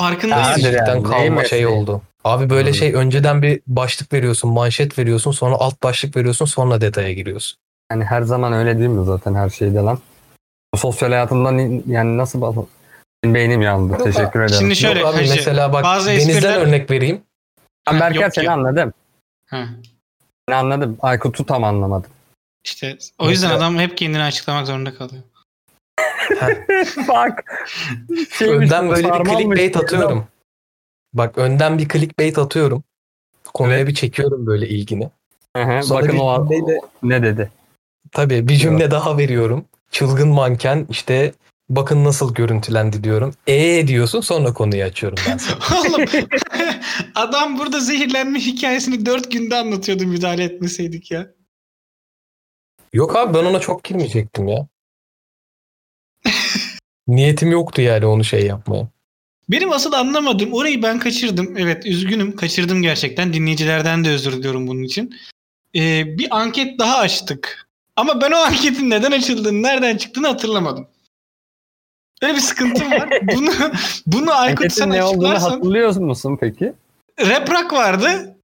Ya. Gerçekten kalma şey oldu. Abi böyle Hmm. şey önceden bir başlık veriyorsun, manşet veriyorsun, sonra alt başlık veriyorsun, sonra detaya giriyorsun. Yani her zaman öyle değil mi zaten her şeyde lan? Sosyal hayatımdan yani nasıl Benim beynim yandı. Yok, Teşekkür ederim. Şimdi şöyle Yok abi Hacı, mesela bak bazı denizden espriler- örnek vereyim. ben Berker yok seni anladım. Ha, Ben anladım. Aykut'u tam anlamadım. işte o yüzden Mesela- adam hep kendini açıklamak zorunda kalıyor. Bak. Şeymiş önden böyle bir clickbait atıyorum. Bak önden bir clickbait atıyorum. Konuya bir çekiyorum böyle ilgini. Hı hı, Sonra Bakın o cümleyle- ne dedi. Tabii bir cümle daha veriyorum. Çılgın manken işte bakın nasıl görüntülendi diyorum. E diyorsun sonra konuyu açıyorum ben sana. Oğlum adam burada zehirlenme hikayesini dört günde anlatıyordu müdahale etmeseydik ya. Yok abi ben ona çok girmeyecektim ya. Niyetim yoktu yani onu şey yapmaya. Benim asıl anlamadığım orayı ben kaçırdım. Evet üzgünüm kaçırdım gerçekten. Dinleyicilerden de özür diliyorum bunun için. Ee, bir anket daha açtık. Ama ben o anketin neden açıldığını, nereden çıktığını hatırlamadım. Öyle bir sıkıntım var. Bunu bunu Aykut sen Anketin ne olduğunu hatırlıyor musun peki? Rap rock vardı.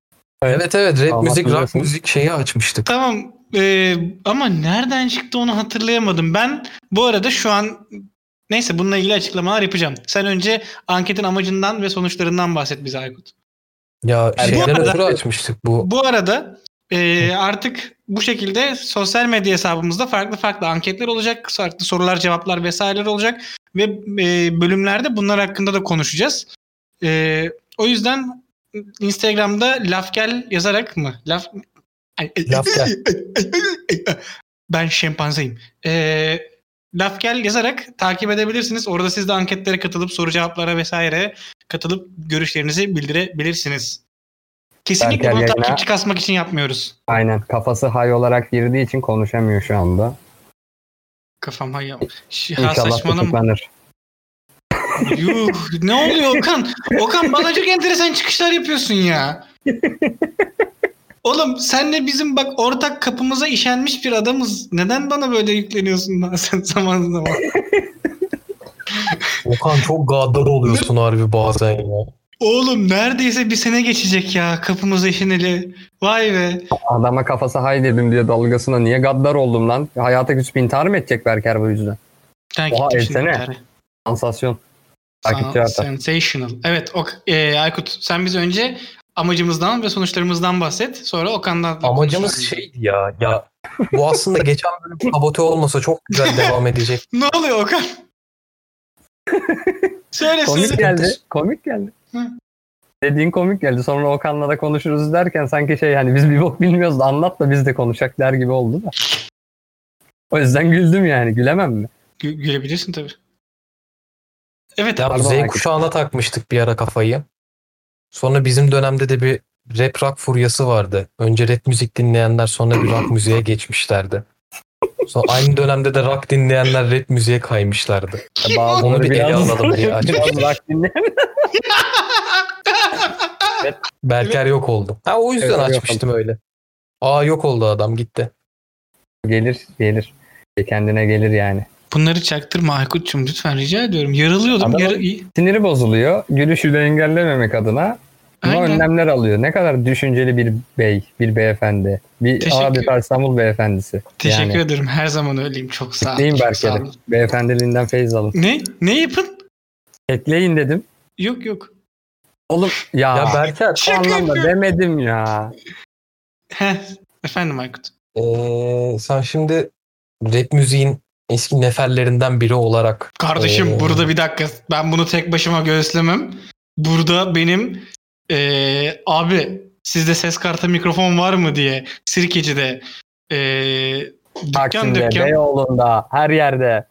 Evet evet rap Allah müzik, rock müzik şeyi açmıştık. Tamam ee, ama nereden çıktı onu hatırlayamadım. Ben bu arada şu an neyse bununla ilgili açıklamalar yapacağım. Sen önce anketin amacından ve sonuçlarından bahset bize Aykut. Ya şeyden ötürü açmıştık bu. Bu arada e, artık bu şekilde sosyal medya hesabımızda farklı farklı anketler olacak. Farklı sorular cevaplar vesaireler olacak. Ve e, bölümlerde bunlar hakkında da konuşacağız. E, o yüzden Instagram'da lafgel yazarak mı? Laf... Ay, Lafgel. Ben şempanzeyim. E, Lafgel yazarak takip edebilirsiniz. Orada siz de anketlere katılıp soru cevaplara vesaire katılıp görüşlerinizi bildirebilirsiniz. Kesinlikle bunu yayına- takipçi kasmak için yapmıyoruz. Aynen. Kafası hay olarak girdiği için konuşamıyor şu anda. Kafam hayal. Ş- Ha İnşallah saçmalama. tutuklanır. Yuh, ne oluyor Okan? Okan bana çok enteresan çıkışlar yapıyorsun ya. Oğlum senle bizim bak ortak kapımıza işenmiş bir adamız. Neden bana böyle yükleniyorsun bazen zaman zaman? Okan çok gaddar oluyorsun harbi bazen ya. Oğlum neredeyse bir sene geçecek ya kapımıza işeneli. Vay be. Adama kafası hay dedim diye dalgasına niye gaddar oldum lan? Hayata küsüp intihar mı edecek Berker bu yüzden? Sen Oha, gittin şimdi etsene. Sansasyon. Takipçi Sen- artar. Sensational. Evet ok, e, Aykut sen bize önce amacımızdan ve sonuçlarımızdan bahset. Sonra Okan'dan Amacımız şeydi ya. Ya bu aslında geçen bölüm sabote olmasa çok güzel devam edecek. Ne oluyor Okan? Söyle Komik söyle. geldi. Komik geldi. Hı. Dediğin komik geldi. Sonra Okan'la da konuşuruz derken sanki şey hani biz bir bok bilmiyoruz da anlat da biz de konuşacak der gibi oldu da. O yüzden güldüm yani. Gülemem mi? Gü- gülebilirsin tabii. Evet Ya Z kuşağına takmıştık bir ara kafayı. Sonra bizim dönemde de bir rap rock furyası vardı. Önce rap müzik dinleyenler sonra bir rock müziğe geçmişlerdi. Sonra aynı dönemde de rock dinleyenler rap müziğe kaymışlardı. Bazıları Onu bir ele alalım diye rock dinleyen- Berker yok oldu. Ha o yüzden Evet, yok açmıştım öyle. Aa yok oldu adam gitti. Gelir gelir. Kendine gelir yani. Bunları çaktırma Aykut'cum lütfen rica ediyorum. Yarılıyordum. Adamın- Yarı... Siniri bozuluyor. Gülüşü de engellememek adına buna Aynen. önlemler alıyor. Ne kadar düşünceli bir bey, bir beyefendi. Bir Teşekkür- adeta İstanbul beyefendisi. Teşekkür yani. ederim. Her zaman öyleyim. Çok sağ ol. Ekleyin olun. Beyefendiliğinden feyiz alın. Ne? Ne yapın? Ekleyin dedim. Yok yok. Oğlum ya, Ya Berker o Şaka anlamda demedim ya. Heh. Efendim Aykut. ee, sen şimdi rap müziğin eski neferlerinden biri olarak Kardeşim Ee. burada bir dakika. Ben bunu tek başıma göğüslemem. Burada benim eee, abi sizde ses kartı mikrofon var mı diye Sirkeci'de eee dükkan Taksim'de, dükkan Beyoğlu'nda, her yerde.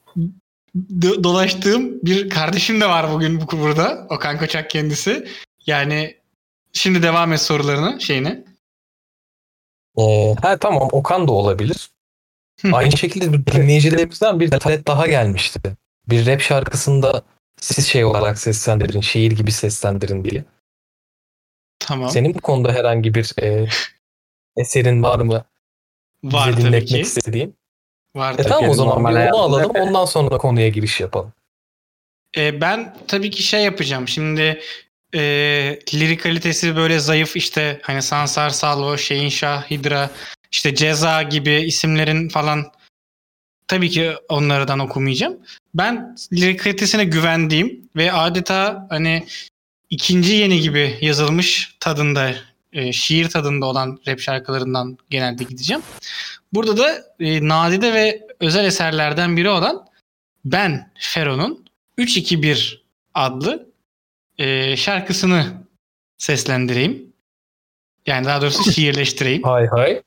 do- dolaştığım bir kardeşim de var bugün bu- burada. Okan Koçak kendisi. Yani şimdi devam et sorularını şeyine. Ee, ha tamam Okan da olabilir. Aynı şekilde dinleyicilerimizden bir talep daha gelmişti. Bir rap şarkısında siz şey olarak seslendirin, şiir gibi seslendirin diye. Tamam. Senin bu konuda herhangi bir e, eserin var mı? Bize var tabii dinletmek ki. istediğin. Var E tabii. tamam o zaman bir onu alalım ondan sonra konuya giriş yapalım. E, ben tabii ki şey yapacağım. Şimdi e, lirik kalitesi böyle zayıf işte hani Sansar Salvo, Şeyin Şah, Hidra, işte Ceza gibi isimlerin falan tabii ki onlardan okumayacağım. Ben lirik kalitesine güvendiğim ve adeta hani ikinci yeni gibi yazılmış tadında e, şiir tadında olan rap şarkılarından genelde gideceğim. Burada da e, nadide ve özel eserlerden biri olan Ben Fero'nun 3-2-1 adlı e, şarkısını seslendireyim. Yani daha doğrusu şiirleştireyim. Hay hay.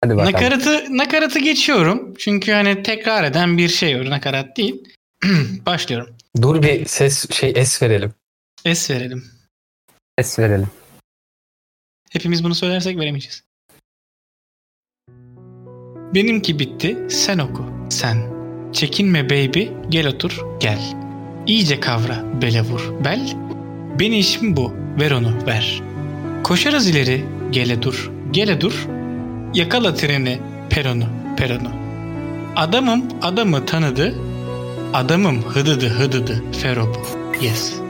Hadi bakalım. nakaratı, nakaratı geçiyorum. Çünkü hani tekrar eden bir şey o nakarat değil. Başlıyorum. Dur bir ses şey es verelim. Es verelim. Ses verelim. Hepimiz bunu söylersek veremeyeceğiz. Benimki bitti, sen oku, sen. Çekinme baby, gel otur, gel. İyice kavra, bele vur, bel. Benim işim bu, ver onu, ver. Koşarız ileri, gele dur, gele dur. Yakala treni, peronu, peronu. Adamım adamı tanıdı, adamım hıdıdı hıdıdı, fero bu, yes.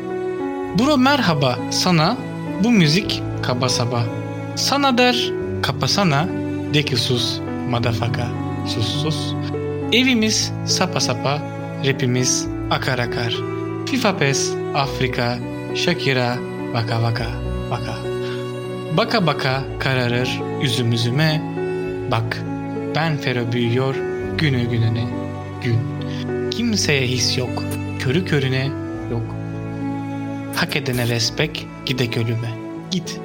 Bro merhaba sana, bu müzik kaba saba. Sana der kapasana de ki sus madafaka sus sus. Evimiz sapa sapa rapimiz akar akar. FIFA pes Afrika Shakira vaka vaka vaka. Baka baka kararır üzüm üzüme. Bak ben Fero büyüyor günü gününe gün. Kimseye his yok körü körüne. Hak edene respek gidek ölüme. Git.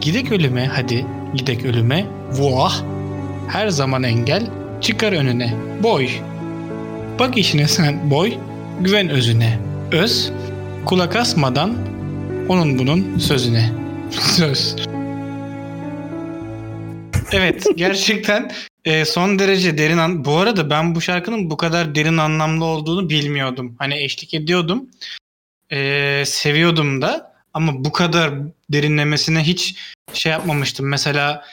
Gidek ölüme hadi gidek ölüme. Vuah. Her zaman engel çıkar önüne. Boy. Bak işine sen boy. Güven özüne. Öz. Kulak asmadan onun bunun sözüne. Söz. Evet gerçekten e, son derece derin an bu arada ben bu şarkının bu kadar derin anlamlı olduğunu bilmiyordum. Hani eşlik ediyordum. E, seviyordum da ama bu kadar derinlemesine hiç şey yapmamıştım. Mesela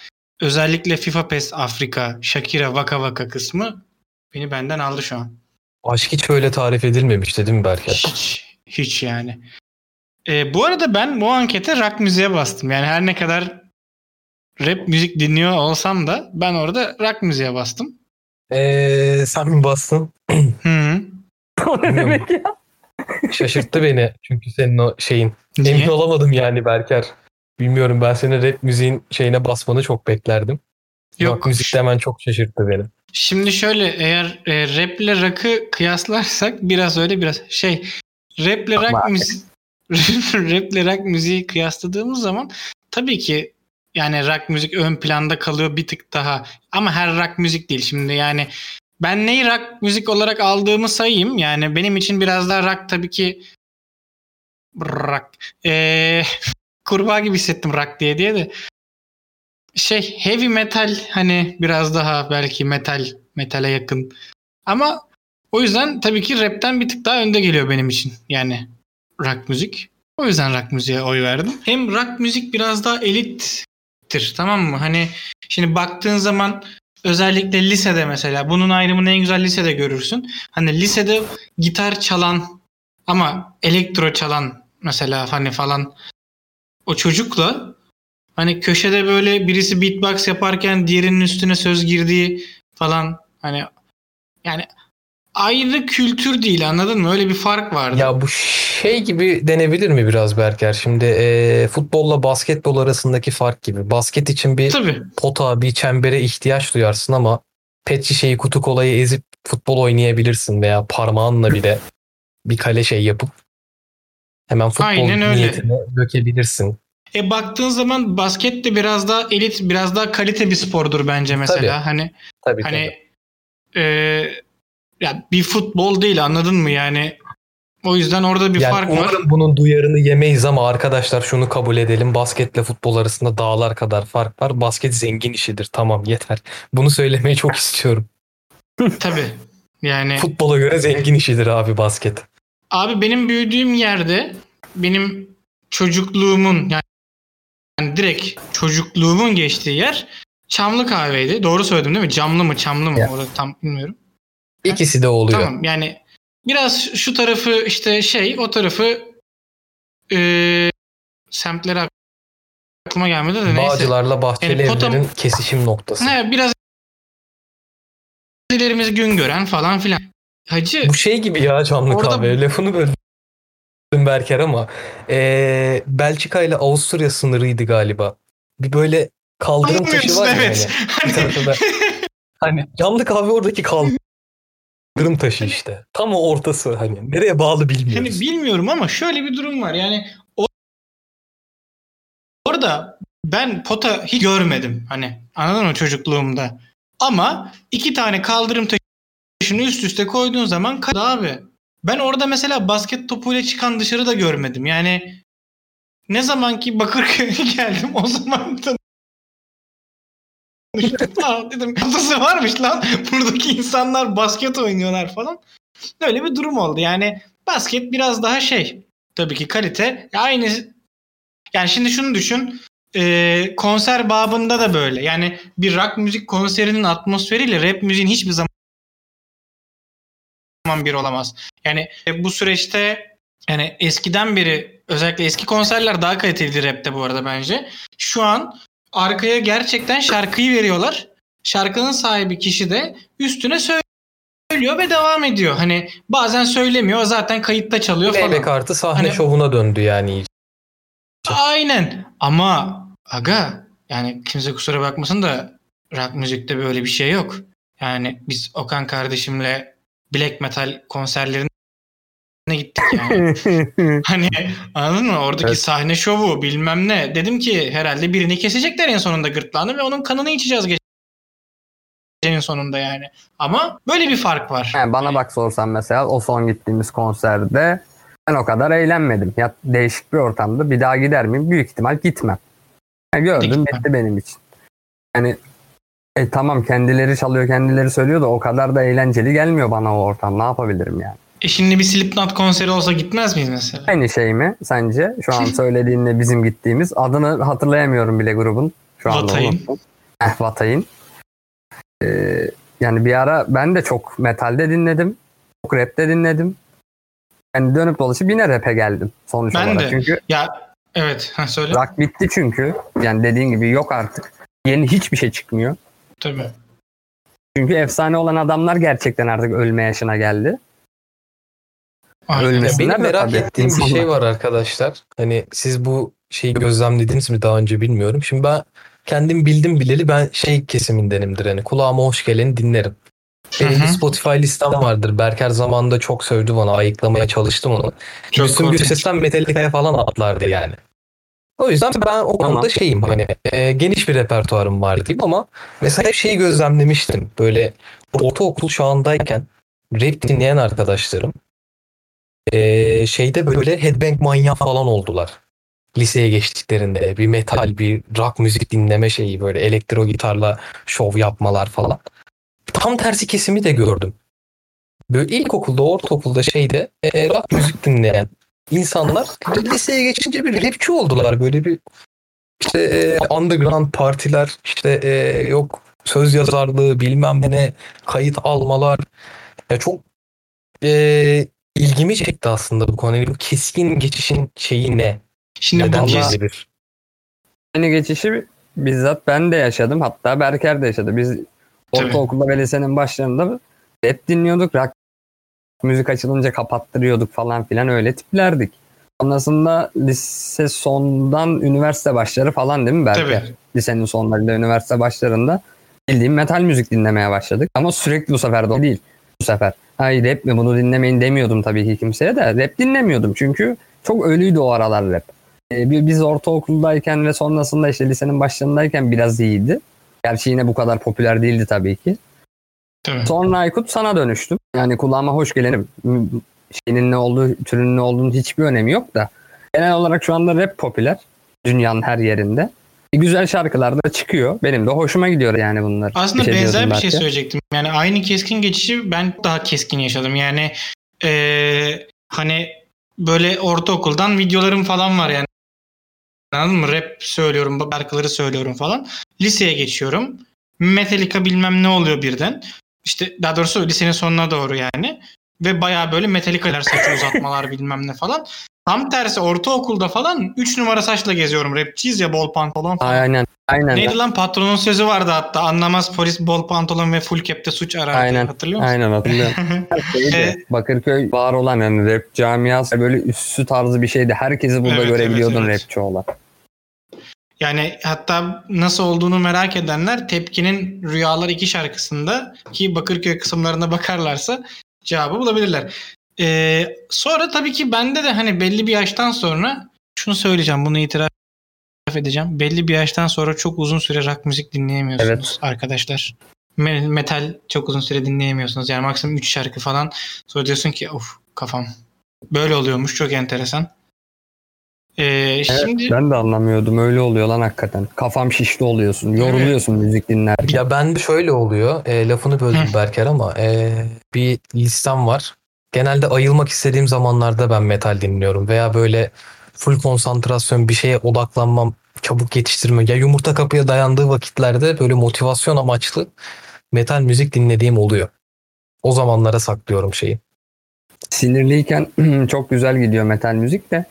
özellikle FIFA PES Afrika, Shakira Vaka Vaka kısmı beni benden aldı şu an. Aşk hiç öyle tarif edilmemişti değil mi Berker? Hiç, hiç yani. E, bu arada ben bu ankete rock müziğe bastım. Yani her ne kadar rap müzik dinliyor olsam da ben orada rock müziğe bastım. Ee, sen mi bastın? Hı -hı. o ne demek ya? Şaşırttı beni çünkü senin o şeyin. Niye? Emin olamadım yani Berker. Bilmiyorum ben senin rap müziğin şeyine basmanı çok beklerdim. Yok. Rock müzik de hemen çok şaşırttı beni. Şimdi şöyle eğer e, rap ile rock'ı kıyaslarsak biraz öyle biraz şey rap ile rock müziği rap ile rock müziği kıyasladığımız zaman tabii ki yani rock müzik ön planda kalıyor bir tık daha ama her rock müzik değil şimdi yani ben neyi rock müzik olarak aldığımı sayayım yani benim için biraz daha rock tabii ki rock Ee, kurbağa gibi hissettim rock diye diye de şey heavy metal hani biraz daha belki metal metale yakın. Ama o yüzden tabii ki rapten bir tık daha önde geliyor benim için. Yani rock müzik. O yüzden rock müziğe oy verdim. Hem rock müzik biraz daha elittir tamam mı? Hani şimdi baktığın zaman özellikle lisede mesela bunun ayrımını en güzel lisede görürsün. Hani lisede gitar çalan ama elektro çalan mesela hani falan o çocukla hani köşede böyle birisi beatbox yaparken diğerinin üstüne söz girdiği falan hani yani ayrı kültür değil anladın mı? Öyle bir fark vardı. Ya bu şey gibi denebilir mi biraz Berker? Şimdi e, futbolla basketbol arasındaki fark gibi. Basket için bir Tabii. pota, bir çembere ihtiyaç duyarsın ama pet şişeyi kutu kolayı ezip futbol oynayabilirsin veya parmağınla bile bir kale şey yapıp hemen futbol Aynen öyle. niyetine dökebilirsin. E baktığın zaman basket de biraz daha elit, biraz daha kalite bir spordur bence mesela. Tabii. Hani Tabii hani tabii. e, ya bir futbol değil anladın mı yani? O yüzden orada bir Yani fark var. umarım bunun duyarını yemeyiz ama arkadaşlar şunu kabul edelim. Basketle futbol arasında dağlar kadar fark var. Basket zengin işidir. Tamam yeter. Bunu söylemeyi çok istiyorum. Tabii. Yani Futbola göre zengin işidir abi basket. Abi benim büyüdüğüm yerde benim çocukluğumun yani, yani direkt çocukluğumun geçtiği yer Çamlı kahveydi. Doğru söyledim değil mi? Camlı mı Çamlı mı? Ya. Orada tam bilmiyorum. İkisi de oluyor. Tamam yani biraz şu tarafı işte şey o tarafı eee semtleri aklıma gelmedi de neyse. Bağcılarla bahçeli Yani potam- kesişim noktası. He, biraz ilerimiz gün gören falan filan. Hacı Bu şey gibi ya canlı Orada- kahve. Lafını böldüm Berker ama ee, Belçika ile Avusturya sınırıydı galiba. Bir böyle kaldırım taşı var ya evet. hani. Tarafında. Hani canlı kahve oradaki kaldırım taşı işte. Tam o ortası hani. Nereye bağlı bilmiyoruz. Yani bilmiyorum ama şöyle bir durum var. Yani o- orada ben pota hiç görmedim. Hani anladın mı çocukluğumda. Ama iki tane kaldırım taşını üst üste koyduğun zaman kaç abi. Ben orada mesela basket topuyla çıkan dışarı da görmedim. Yani ne zaman ki Bakırköy'e geldim o zaman da Aa, dedim kafası varmış lan. Buradaki insanlar basket oynuyorlar falan. Öyle bir durum oldu. Yani basket biraz daha şey. Tabii ki kalite. Aynı yani şimdi şunu düşün. Ee, konser babında da böyle. Yani bir rock müzik konserinin atmosferiyle rap müziğin hiçbir zaman bir olamaz. Yani e, bu süreçte yani eskiden beri özellikle eski konserler daha kaliteliydi rapte bu arada bence. Şu an arkaya gerçekten şarkıyı veriyorlar. Şarkının sahibi kişi de üstüne söylüyor ve devam ediyor. Hani bazen söylemiyor zaten kayıtta çalıyor falan. Playback artı sahne Hani- şovuna döndü yani iyice. Aynen. Ama aga yani kimse kusura bakmasın da rock müzikte böyle bir şey yok. Yani biz Okan kardeşimle black metal konserlerine gittik yani. hani anladın mı? Oradaki Evet. sahne şovu bilmem ne. Dedim ki herhalde birini kesecekler en sonunda gırtlağını ve onun kanını içeceğiz gecenin sonunda yani. Ama böyle bir fark var. Yani bana bak sorsan mesela o son gittiğimiz konserde ben o kadar eğlenmedim. Ya değişik bir ortamda bir daha gider miyim? Büyük ihtimal gitmem. Yani gördüm bitti benim için. Yani e, tamam kendileri çalıyor kendileri söylüyor da o kadar da eğlenceli gelmiyor bana o ortam. Ne yapabilirim yani? E şimdi bir Slipknot konseri olsa gitmez miyiz mesela? Aynı şey mi sence? Şu an söylediğinle bizim gittiğimiz. Adını hatırlayamıyorum bile grubun. Şu anda Vatayın. Eh, Vatayın. Ee, yani bir ara ben de çok metalde dinledim. Çok rapte dinledim. Yani dönüp dolaşıp yine rap'e geldim sonuç Ben olarak. de. Çünkü Ya evet ha, söyle. rock bitti çünkü. Yani dediğin gibi yok artık. Yeni hiçbir şey çıkmıyor. Tabii. Çünkü efsane olan adamlar gerçekten artık ölme yaşına geldi. Aynen. Ölmesinler benim merak ettiğim bir şey var arkadaşlar. Hani siz bu şeyi gözlemlediniz mi daha önce bilmiyorum. Şimdi ben kendim bildim bileli ben şey kesimindenimdir. Hani kulağıma hoş geleni dinlerim. Benim bir. Spotify listem vardır. Berker zamanında çok sövdü bana. Ayıklamaya çalıştım onu. Çok Müslüm. Gürses'ten Metallica'ya falan atlardı yani. O yüzden ben o konuda şeyim hani e, geniş bir repertuarım var diyeyim ama mesela hep şeyi gözlemlemiştim. Böyle ortaokul çağındayken rap dinleyen arkadaşlarım e, şeyde böyle headbang manyağı falan oldular. Liseye geçtiklerinde bir metal, bir rock müzik dinleme şeyi böyle elektro gitarla şov yapmalar falan. Tam tersi kesimi de gördüm. Böyle ilkokulda, ortaokulda şeyde e, rock müzik dinleyen insanlar liseye geçince bir rapçi oldular. Böyle bir işte e, underground partiler, işte e, yok söz yazarlığı bilmem ne kayıt almalar. Ya çok e, ilgimi çekti aslında bu konu. Bu keskin geçişin şeyi ne? Şimdi Neden bu kes- Aynı geçişi bizzat ben de yaşadım. Hatta Berker de yaşadı. Biz ortaokulda ve lisenin başlarında rap dinliyorduk. Rock müzik açılınca kapattırıyorduk falan filan öyle tiplerdik. Sonrasında lise sondan üniversite başları falan değil mi Berker? Tabii. Lisenin sonlarında üniversite başlarında bildiğim metal müzik dinlemeye başladık. Ama sürekli bu sefer de değil. Bu sefer. Hayır rap mi bunu dinlemeyin demiyordum tabii ki kimseye de. Rap dinlemiyordum çünkü çok ölüydü o aralar rap. Ee, bi- Biz ortaokuldayken ve sonrasında işte lisenin başlarındayken biraz iyiydi. Gerçi yine bu kadar popüler değildi tabii ki. Tabii. Sonra Aykut sana dönüştüm. Yani kulağıma hoş gelenim. Şeyinin ne olduğu, türünün ne olduğunun hiçbir önemi yok da. Genel olarak şu anda rap popüler. Dünyanın her yerinde. E, güzel şarkılar da çıkıyor. Benim de hoşuma gidiyor yani bunlar. Aslında şey benzer bir şey söyleyecektim. Yani aynı keskin geçişi ben daha keskin yaşadım. Yani eee, hani böyle ortaokuldan videolarım falan var yani. Anladın mı? Rap söylüyorum, şarkıları söylüyorum falan. Liseye geçiyorum. Metallica bilmem ne oluyor birden. İşte daha doğrusu lisenin sonuna doğru yani. Ve bayağı böyle Metallica'lar saçı uzatmalar bilmem ne falan. Tam tersi ortaokulda falan 3 numara saçla geziyorum. Rapçiyiz ya bol pantolon falan. Aynen. Aynen. Neydi lan patronun sözü vardı hatta anlamaz polis bol pantolon ve full cap'te suç arar diye. Aynen. hatırlıyor musun? Aynen hatırlıyorum. Şeydi. Bakırköy var olan yani rap camiası böyle üssü tarzı bir şeydi. Herkesi burada Evet, görebiliyordun evet, evet. rapçi olarak. Yani hatta nasıl olduğunu merak edenler Tepki'nin Rüyalar 2 şarkısında ki Bakırköy kısımlarına bakarlarsa cevabı bulabilirler. Ee, sonra tabii ki bende de hani belli bir yaştan sonra şunu söyleyeceğim bunu itiraf edeceğim. Belli bir yaştan sonra çok uzun süre rock müzik dinleyemiyorsunuz Evet. arkadaşlar. Me- Metal çok uzun süre dinleyemiyorsunuz. Yani maksimum 3 şarkı falan. Sonra diyorsun ki of kafam. Böyle oluyormuş çok enteresan. Ee, Evet, şimdi ben de anlamıyordum. Öyle oluyor lan hakikaten. Kafam şişli oluyorsun. Yoruluyorsun müzik dinlerken. Ya ben de şöyle oluyor. E, lafını böldüm. Berker ama e, bir listem var. Genelde ayılmak istediğim zamanlarda ben metal dinliyorum veya böyle full konsantrasyon bir şeye odaklanmam, çabuk yetiştirme. Ya yumurta kapıya dayandığı vakitlerde böyle motivasyon amaçlı metal müzik dinlediğim oluyor. O zamanlara saklıyorum şeyi. Sinirliyken çok güzel gidiyor metal müzik de.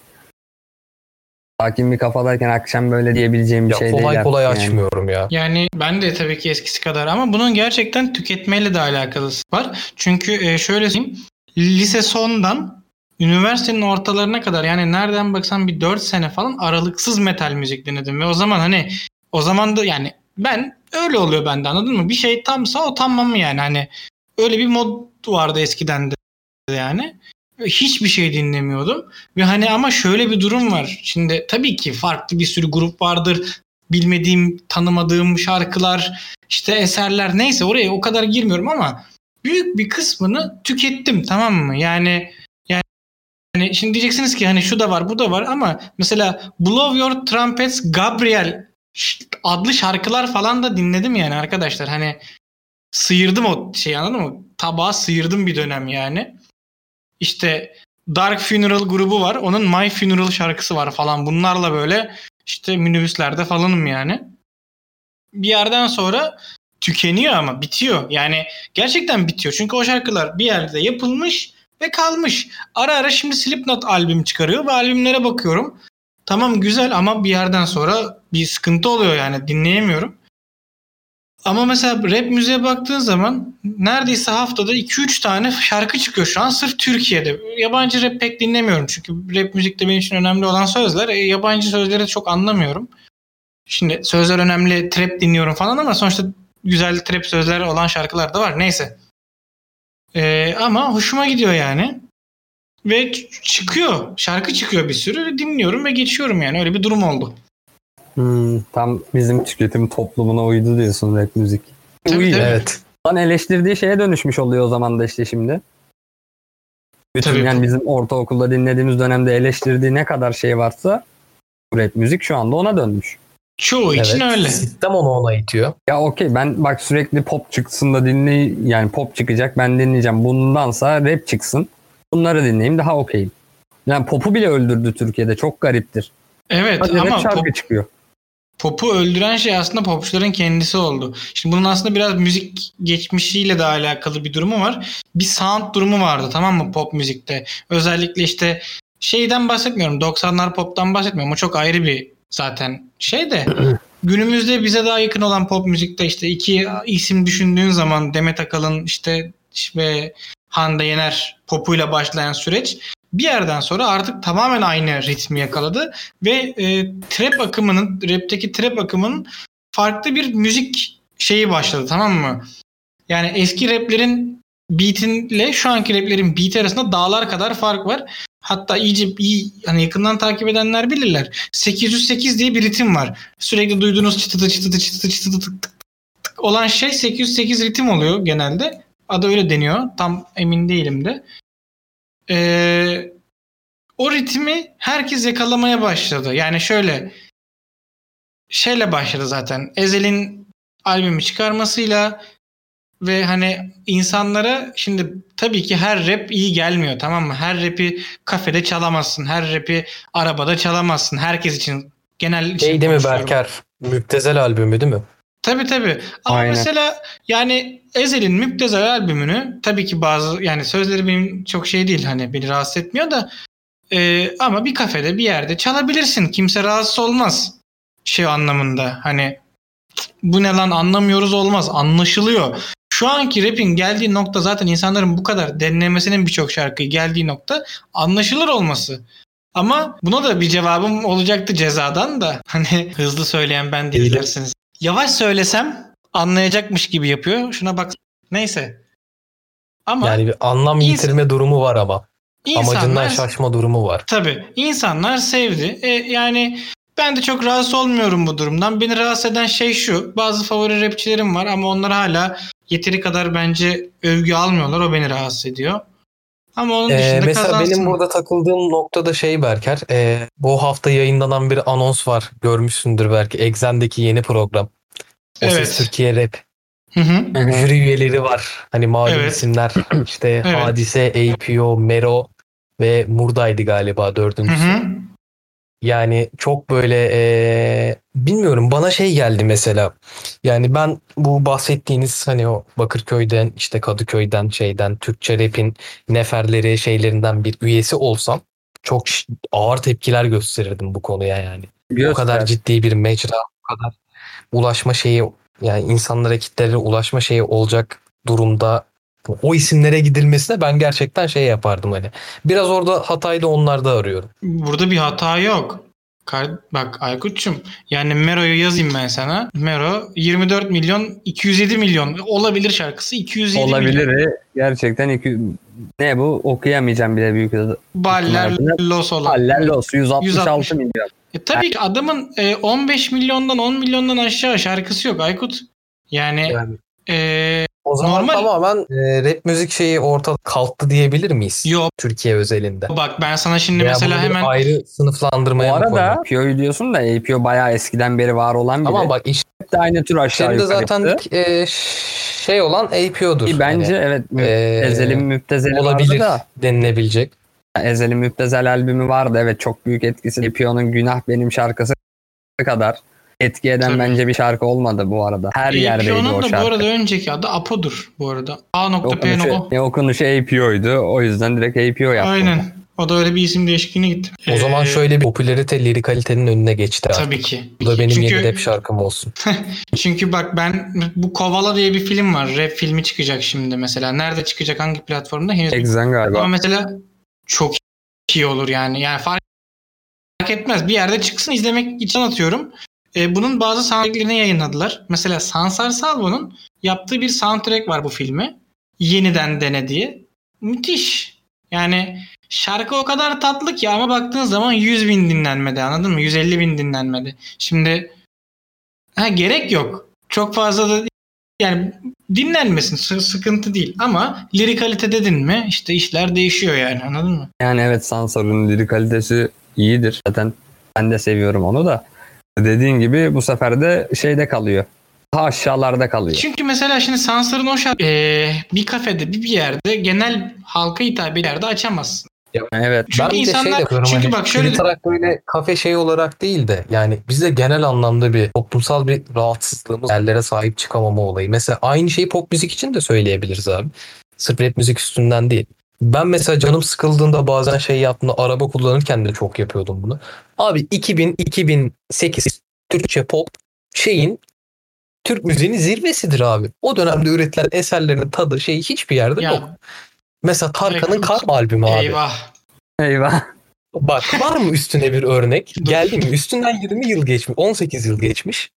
Sakin bir kafadayken akşam böyle diyebileceğim bir Ya şey değil. kolay kolay yani. açmıyorum ya. Yani ben de tabii ki eskisi kadar ama bunun gerçekten tüketmeyle de alakası var. Çünkü e, şöyle söyleyeyim. Lise sondan üniversitenin ortalarına kadar yani nereden baksan bir 4 sene falan aralıksız metal müzik dinledim. Ve o zaman hani o zaman da yani ben öyle oluyor bende anladın mı? Bir şey tamsa o tamam mı yani hani öyle bir mod vardı eskiden de yani. Hiçbir şey dinlemiyordum. Ve hani ama şöyle bir durum var. Şimdi tabii ki farklı bir sürü grup vardır bilmediğim, tanımadığım şarkılar, işte eserler neyse oraya o kadar girmiyorum ama büyük bir kısmını tükettim tamam mı? Yani yani şimdi diyeceksiniz ki hani şu da var, bu da var ama mesela Blow Your Trumpets Gabriel adlı şarkılar falan da dinledim yani arkadaşlar. Hani sıyırdım o şey anladın mı? Tabağı sıyırdım bir dönem yani. İşte Dark Funeral grubu var. Onun My Funeral şarkısı var falan. Bunlarla böyle işte minibüslerde falanım yani. Bir yerden sonra tükeniyor ama bitiyor. Yani gerçekten bitiyor. Çünkü o şarkılar bir yerde yapılmış ve kalmış. Ara ara şimdi Slipknot albüm çıkarıyor ve albümlere bakıyorum. Tamam güzel ama bir yerden sonra bir sıkıntı oluyor yani dinleyemiyorum. Ama mesela rap müziğe baktığın zaman neredeyse haftada 2-3 tane şarkı çıkıyor şu an sırf Türkiye'de. Yabancı rap pek dinlemiyorum çünkü rap müzikte benim için önemli olan sözler. E, yabancı sözleri çok anlamıyorum. Şimdi sözler önemli, trap dinliyorum falan ama sonuçta güzel trap sözler olan şarkılar da var. Neyse. E, ama hoşuma gidiyor yani. Ve çıkıyor. Şarkı çıkıyor bir sürü. Dinliyorum ve geçiyorum yani. Öyle bir durum oldu. Hmm, tam bizim tüketim toplumuna uydu diyorsun rap müzik. Tabii, Uyuyor. tabii. Evet. Lan eleştirdiği şeye dönüşmüş oluyor o zaman da işte şimdi. Bütün Tabii. yani bizim ortaokulda dinlediğimiz dönemde eleştirdiği ne kadar şey varsa rap müzik şu anda ona dönmüş. Çoğu için evet. öyle. Sistem onu ona itiyor. Ya okey ben bak sürekli pop çıksın da dinley yani pop çıkacak ben dinleyeceğim. Bundansa rap çıksın. Bunları dinleyeyim daha okeyim. Yani pop'u bile öldürdü Türkiye'de çok gariptir. Evet Hadi ama şarkı pop- çıkıyor. popu öldüren şey aslında popçuların kendisi oldu. Şimdi bunun aslında biraz müzik geçmişiyle de alakalı bir durumu var. Bir sound durumu vardı tamam mı pop müzikte. Özellikle işte şeyden bahsetmiyorum. 90'lar pop'tan bahsetmiyorum. O çok ayrı bir zaten şey de. Günümüzde bize daha yakın olan pop müzikte işte iki isim düşündüğün zaman Demet Akalın işte ve Hande Yener popuyla başlayan süreç bir yerden sonra artık tamamen aynı ritmi yakaladı ve e, trap akımının rapteki trap akımının farklı bir müzik şeyi başladı tamam mı? Yani eski raplerin beatinle şu anki raplerin beat arasında dağlar kadar fark var. Hatta iyice iyi hani yakından takip edenler bilirler. 808 diye bir ritim var. Sürekli duyduğunuz çıtıtı çıtıtı çıtıtı çıtıtı tık tık tık olan şey 808 ritim oluyor genelde. Adı öyle deniyor. Tam emin değilim de. Ee, o ritmi herkes yakalamaya başladı. Yani şöyle şeyle başladı zaten. Ezel'in albümü çıkarmasıyla ve hani insanlara şimdi tabii ki her rap iyi gelmiyor tamam mı? Her rapi kafede çalamazsın. Her rapi arabada çalamazsın. Herkes için genel için Şey değil mi. Berker? Müptezel albümü değil mi? Tabii tabii. Ama Aynen. mesela yani Ezel'in Müptezel albümünü tabii ki bazı yani sözleri benim çok şey değil hani beni rahatsız etmiyor da e, ama bir kafede bir yerde çalabilirsin. Kimse rahatsız olmaz. Şey anlamında hani "Cık, bu ne lan anlamıyoruz olmaz. Anlaşılıyor. Şu anki rapin geldiği nokta zaten insanların bu kadar dinlemesinin birçok şarkıyı geldiği nokta anlaşılır olması. Ama buna da bir cevabım olacaktı cezadan da. Hani hızlı söyleyen ben değil dersiniz. Yavaş söylesem anlayacakmış gibi yapıyor. Şuna bak. Neyse. Ama Yani bir anlam İns- yitirme durumu var ama. Amacından insanlar şaşma durumu var. tabii insanlar sevdi. E, yani ben de çok rahatsız olmuyorum bu durumdan. Beni rahatsız eden şey şu. Bazı favori rapçilerim var ama onlar hala yeteri kadar bence övgü almıyorlar. O beni rahatsız ediyor. Ama onun Ee, dışında mesela kazansın. benim burada takıldığım noktada şey Berker. e, bu hafta yayınlanan bir anons var. Görmüşsündür belki. Exxen'deki yeni program. O Evet. Ses Türkiye Rap. Hı hı. Jüri üyeleri var. Hani malum Evet. isimler. İşte Evet. Hadise, APO, Mero ve Murda'ydı galiba Hı dördüncüsü. hı. Yani çok böyle eee, bilmiyorum bana şey geldi mesela. Yani ben bu bahsettiğiniz hani o Bakırköy'den işte Kadıköy'den şeyden Türkçe rap'in neferleri şeylerinden bir üyesi olsam çok ağır tepkiler gösterirdim bu konuya yani. O kadar ciddi bir mecra, o kadar ulaşma şeyi yani insanlara kitlelere ulaşma şeyi olacak durumda o isimlere gidilmesine ben gerçekten şey yapardım hani. Biraz orada hatayı da onlarda arıyorum. Burada bir hata yok. Bak Aykut'cum yani Mero'yu yazayım ben sana. Mero 24 milyon 207 milyon olabilir şarkısı 207 milyon. Olabilir. Gerçekten iki, ne bu okuyamayacağım bile büyük. Baller Los olan. Haller olsun 166 160. milyon. E, tabii ki adamın e, 15 milyondan 10 milyondan aşağı şarkısı yok Aykut. Yani Yani e, O zaman Normal. tamamen e, rap müzik şeyi ortada kalktı diyebilir miyiz? yok. Türkiye özelinde. Bak ben sana şimdi Veya mesela bunu bir hemen ayrı Bu sınıflandırmaya mı arada koymak? APO'yu diyorsun da APO bayağı eskiden beri var olan biri. Tamam bak iş Hep de aynı tür aşağı Şimdi yukarı. zaten gitti. e, şey olan APO'dur. Ki bence Hani, evet mü- Ee, Ezel'in müptezeli olabilir vardı da. denilebilecek. Ezel'in müptezel albümü vardı. Evet çok büyük etkisi. APO'nun Günah Benim şarkısı kadar etki eden Tabii. bence bir şarkı olmadı bu arada. Her yerdeydi APO'nun o da şarkı. bu arada önceki adı Apo'dur bu arada. A.P.O. okunuşu, ne okunuşu APO'ydu. O yüzden direkt APO yaptı. Aynen. O da öyle bir isim değişikliğine gitti. O zaman Ee, şöyle bir popülarite lirik kalitenin önüne geçti. artık. Tabii ki. Bu da benim Çünkü- yeni rap şarkım olsun. Çünkü bak ben bu Kovala diye bir film var. Rap filmi çıkacak şimdi mesela. Nerede çıkacak hangi platformda henüz Exen galiba. Ama mesela çok iyi olur yani. Yani fark etmez. Bir yerde çıksın izlemek için atıyorum. E, bunun bazı soundtracklerini yayınladılar. Mesela Sansar Salvo'nun yaptığı bir soundtrack var bu filme. Yeniden dene diye. Müthiş. Yani şarkı o kadar tatlı ki ama baktığın zaman 100 bin dinlenmedi anladın mı? 150 bin dinlenmedi. Şimdi ha, gerek yok. Çok fazla da yani dinlenmesin sı- sıkıntı değil ama lirik kalite dedin mi işte işler değişiyor yani anladın mı? Yani evet Sansor'un lirik kalitesi iyidir. Zaten ben de seviyorum onu da. Dediğin gibi bu sefer de şeyde kalıyor. Daha aşağılarda kalıyor. Çünkü mesela şimdi Sansar'ın o şarkı eee, bir kafede bir bir yerde genel halka hitap bir yerde açamazsın. Evet. Çünkü ben de şey insanlar- yapıyorum çünkü hani bak şöyle- Twitter böyle kafe şey olarak değil de yani bizde genel anlamda bir toplumsal bir rahatsızlığımız yerlere sahip çıkamama olayı. Mesela aynı şeyi pop müzik için de söyleyebiliriz abi. Sırf rap müzik üstünden değil. Ben mesela canım sıkıldığında bazen şey yaptığımda araba kullanırken de çok yapıyordum bunu. Abi 2000-2008 Türkçe pop şeyin Türk müziğinin zirvesidir abi. O dönemde üretilen eserlerin tadı şey hiçbir yerde Ya yok. Mesela Tarkan'ın Karma albümü abi. eyvah. Eyvah. Bak var mı üstüne bir örnek? Geldi mi? Üstünden 20 yıl geçmiş. 18 yıl geçmiş.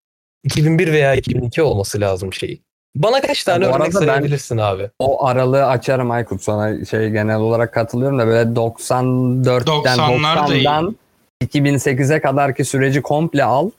2001 veya 2002 olması lazım şeyi. Bana kaç tane örnek arada ben- sayabilirsin abi? O aralığı açarım Aykut. Sana şey genel olarak katılıyorum da böyle 94'ten 90'lar da iyi. 90'dan 2008'e kadarki süreci komple al.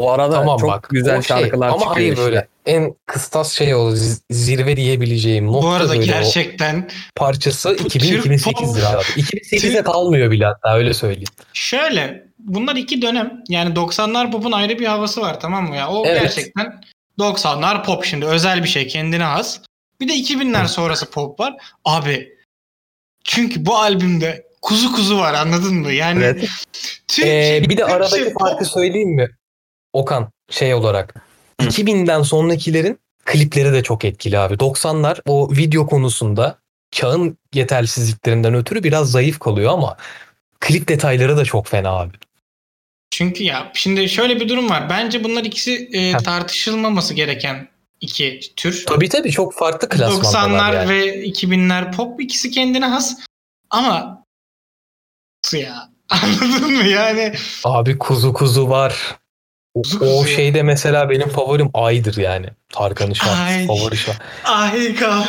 Bu arada Tamam çok bak. güzel şey, şarkılar Ama çıkıyor hayır işte. böyle en kıstas şey o zirve diyebileceğim nokta Bu arada gerçekten parçası Türk 2000-2008'dir pop- abi. 2008'e Türk- kalmıyor bile hatta öyle söyleyeyim. şöyle bunlar iki dönem yani 90'lar pop'un ayrı bir havası var tamam mı ya? O Evet. gerçekten 90'lar pop şimdi özel bir şey kendine has. Bir de 2000'ler Hı. sonrası pop var. Abi çünkü bu albümde kuzu kuzu var anladın mı? Yani Evet. Türkçe, Ee, bir de Türkçe aradaki pop- farkı söyleyeyim mi? Okan şey olarak. 2000'den sonrakilerin klipleri de çok etkili abi. 90'lar o video konusunda çağın yetersizliklerinden ötürü biraz zayıf kalıyor ama klip detayları da çok fena abi. Çünkü ya şimdi şöyle bir durum var. Bence bunlar ikisi e, tartışılmaması gereken iki tür. Tabii tabii çok farklı klasmanlar 90'lar yani. ve 2000'ler pop ikisi kendine has ama ya anladın mı yani Abi kuzu kuzu var. O, Kuzu o kuzu. şeyde mesela benim favorim Ay'dır yani. Tarkan'ın şarkısı Ay. favori şarkı. ay kar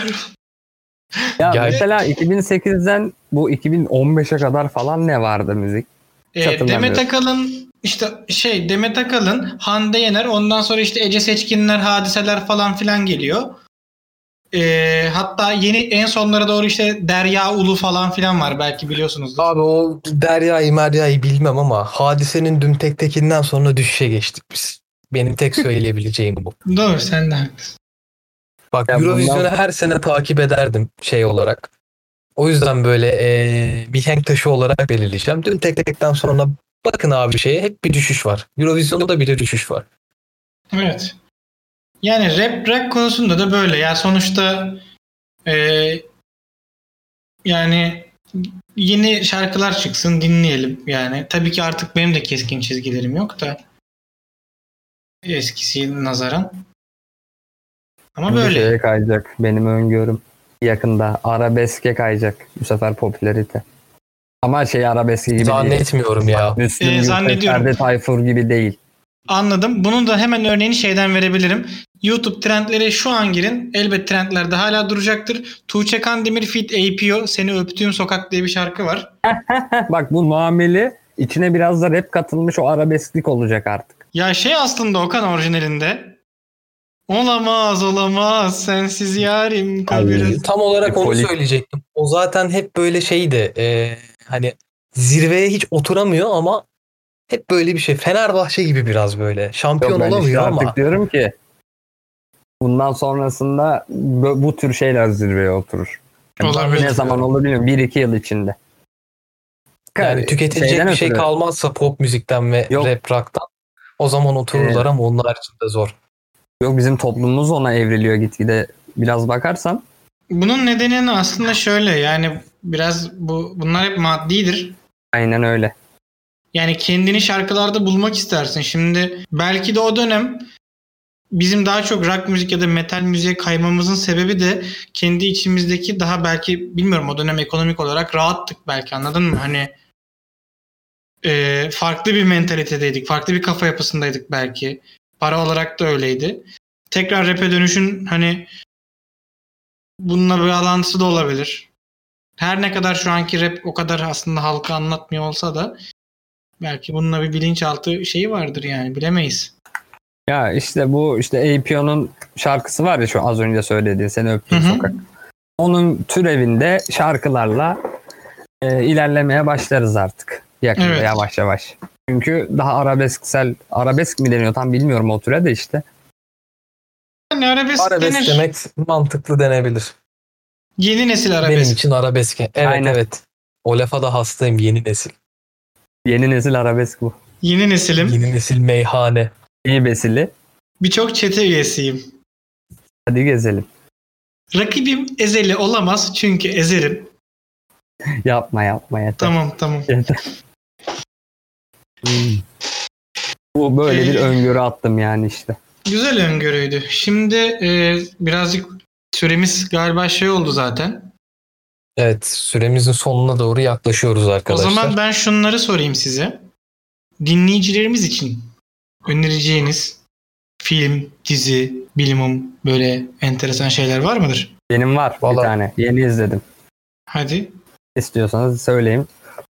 Ya Gel- mesela 2008'den bu 2015'e kadar falan ne vardı müzik? Ee. Demet Akalın işte şey Demet Akalın Hande Yener ondan sonra işte Ece Seçkinler hadiseler falan filan geliyor. Ee, hatta yeni en sonlara doğru işte Derya Ulu falan filan var belki biliyorsunuzdur. Abi o Derya'yı Merya'yı bilmem ama hadisenin dün tek tekinden sonra düşüşe geçtik biz. Benim tek söyleyebileceğim bu. Doğru sen de haklısın. Bak Ya Eurovision'u bundan- her sene takip ederdim şey olarak. O yüzden böyle eee mihenk taşı olarak belirleyeceğim. Dün tek tekten sonra bakın abi şeye hep bir düşüş var. Eurovision'da da bir de düşüş var. Evet. Yani rap rock konusunda da böyle. Ya sonuçta eee, yani yeni şarkılar çıksın dinleyelim yani. Tabii ki artık benim de keskin çizgilerim yok da eskisi nazaran. Ama böyle. şeye kayacak benim öngörüm. Yakında arabeske kayacak bu sefer popülarite. Ama şey arabeski gibi değil. Zannetmiyorum ya. Müslüm Ee, zannediyorum. Ferdi Tayfur gibi değil. Anladım. Bunun da hemen örneğini şeyden verebilirim. YouTube trendleri şu an girin. Elbet trendlerde hala duracaktır. Tuğçe Kandemir Fit APO Seni Öptüğüm Sokak diye bir şarkı var. Bak bu muameli içine biraz da rap katılmış o arabesklik olacak artık. Ya şey aslında Okan orijinalinde. Olamaz olamaz sensiz yarim kabir. Tam olarak E, onu polit- söyleyecektim. O zaten hep böyle şeydi. eee, hani zirveye hiç oturamıyor ama hep böyle bir şey. Fenerbahçe gibi biraz böyle. Şampiyon Yok ben işte olamıyor ama. artık diyorum ki bundan sonrasında bu, bu tür şeyler zirveye oturur. Yani Olabilir. Ne zaman olur bilmiyorum. 1-2 yıl içinde. Yani tüketilecek Şeyden bir şey ötürü- kalmazsa pop müzikten ve Yok. rap rock'tan o zaman otururlar Evet. ama onun haricinde zor. Yok bizim toplumumuz ona evriliyor gitgide. Biraz bakarsan Bunun nedeni aslında şöyle yani biraz bu bunlar hep maddidir. Aynen öyle. Yani kendini şarkılarda bulmak istersin. Şimdi belki de o dönem bizim daha çok rock müzik ya da metal müziğe kaymamızın sebebi de kendi içimizdeki daha belki bilmiyorum o dönem ekonomik olarak rahattık belki anladın mı? Hani e, farklı bir mentalitedeydik. Farklı bir kafa yapısındaydık belki. Para olarak da öyleydi. Tekrar rap'e dönüşün hani bununla bir bağlantısı da olabilir. Her ne kadar şu anki rap o kadar aslında halka anlatmıyor olsa da belki bununla bir bilinçaltı şeyi vardır yani bilemeyiz. Ya işte bu işte APO'nun şarkısı var ya şu az önce söylediği seni hı. sokak. Onun türevinde şarkılarla e, ilerlemeye başlarız artık. Yakında Evet. yavaş yavaş. Çünkü daha arabesksel, arabesk mi deniyor tam bilmiyorum o türe de işte. Yani arabesk, Arabesk denir. demek mantıklı denebilir. Yeni nesil arabesk. Benim için arabesk. Evet Aynen. evet. O lafa da hastayım yeni nesil. Yeni nesil arabesk bu. Yeni nesilim. Yeni nesil meyhane. İyi besili. Birçok çete üyesiyim. Hadi gezelim. Rakibim ezeli olamaz çünkü ezerim. Yapma yapma yeter. Tamam tamam. Yeter. Hmm. Bu böyle bir Ee, öngörü attım yani işte. Güzel öngörüydü. Şimdi e, birazcık süremiz galiba şey oldu zaten. Evet süremizin sonuna doğru yaklaşıyoruz arkadaşlar. O zaman ben şunları sorayım size. Dinleyicilerimiz için önereceğiniz film, dizi, bilimum böyle enteresan şeyler var mıdır? Benim var bir Vallahi- tane. Yeni izledim. Hadi. İstiyorsanız söyleyeyim.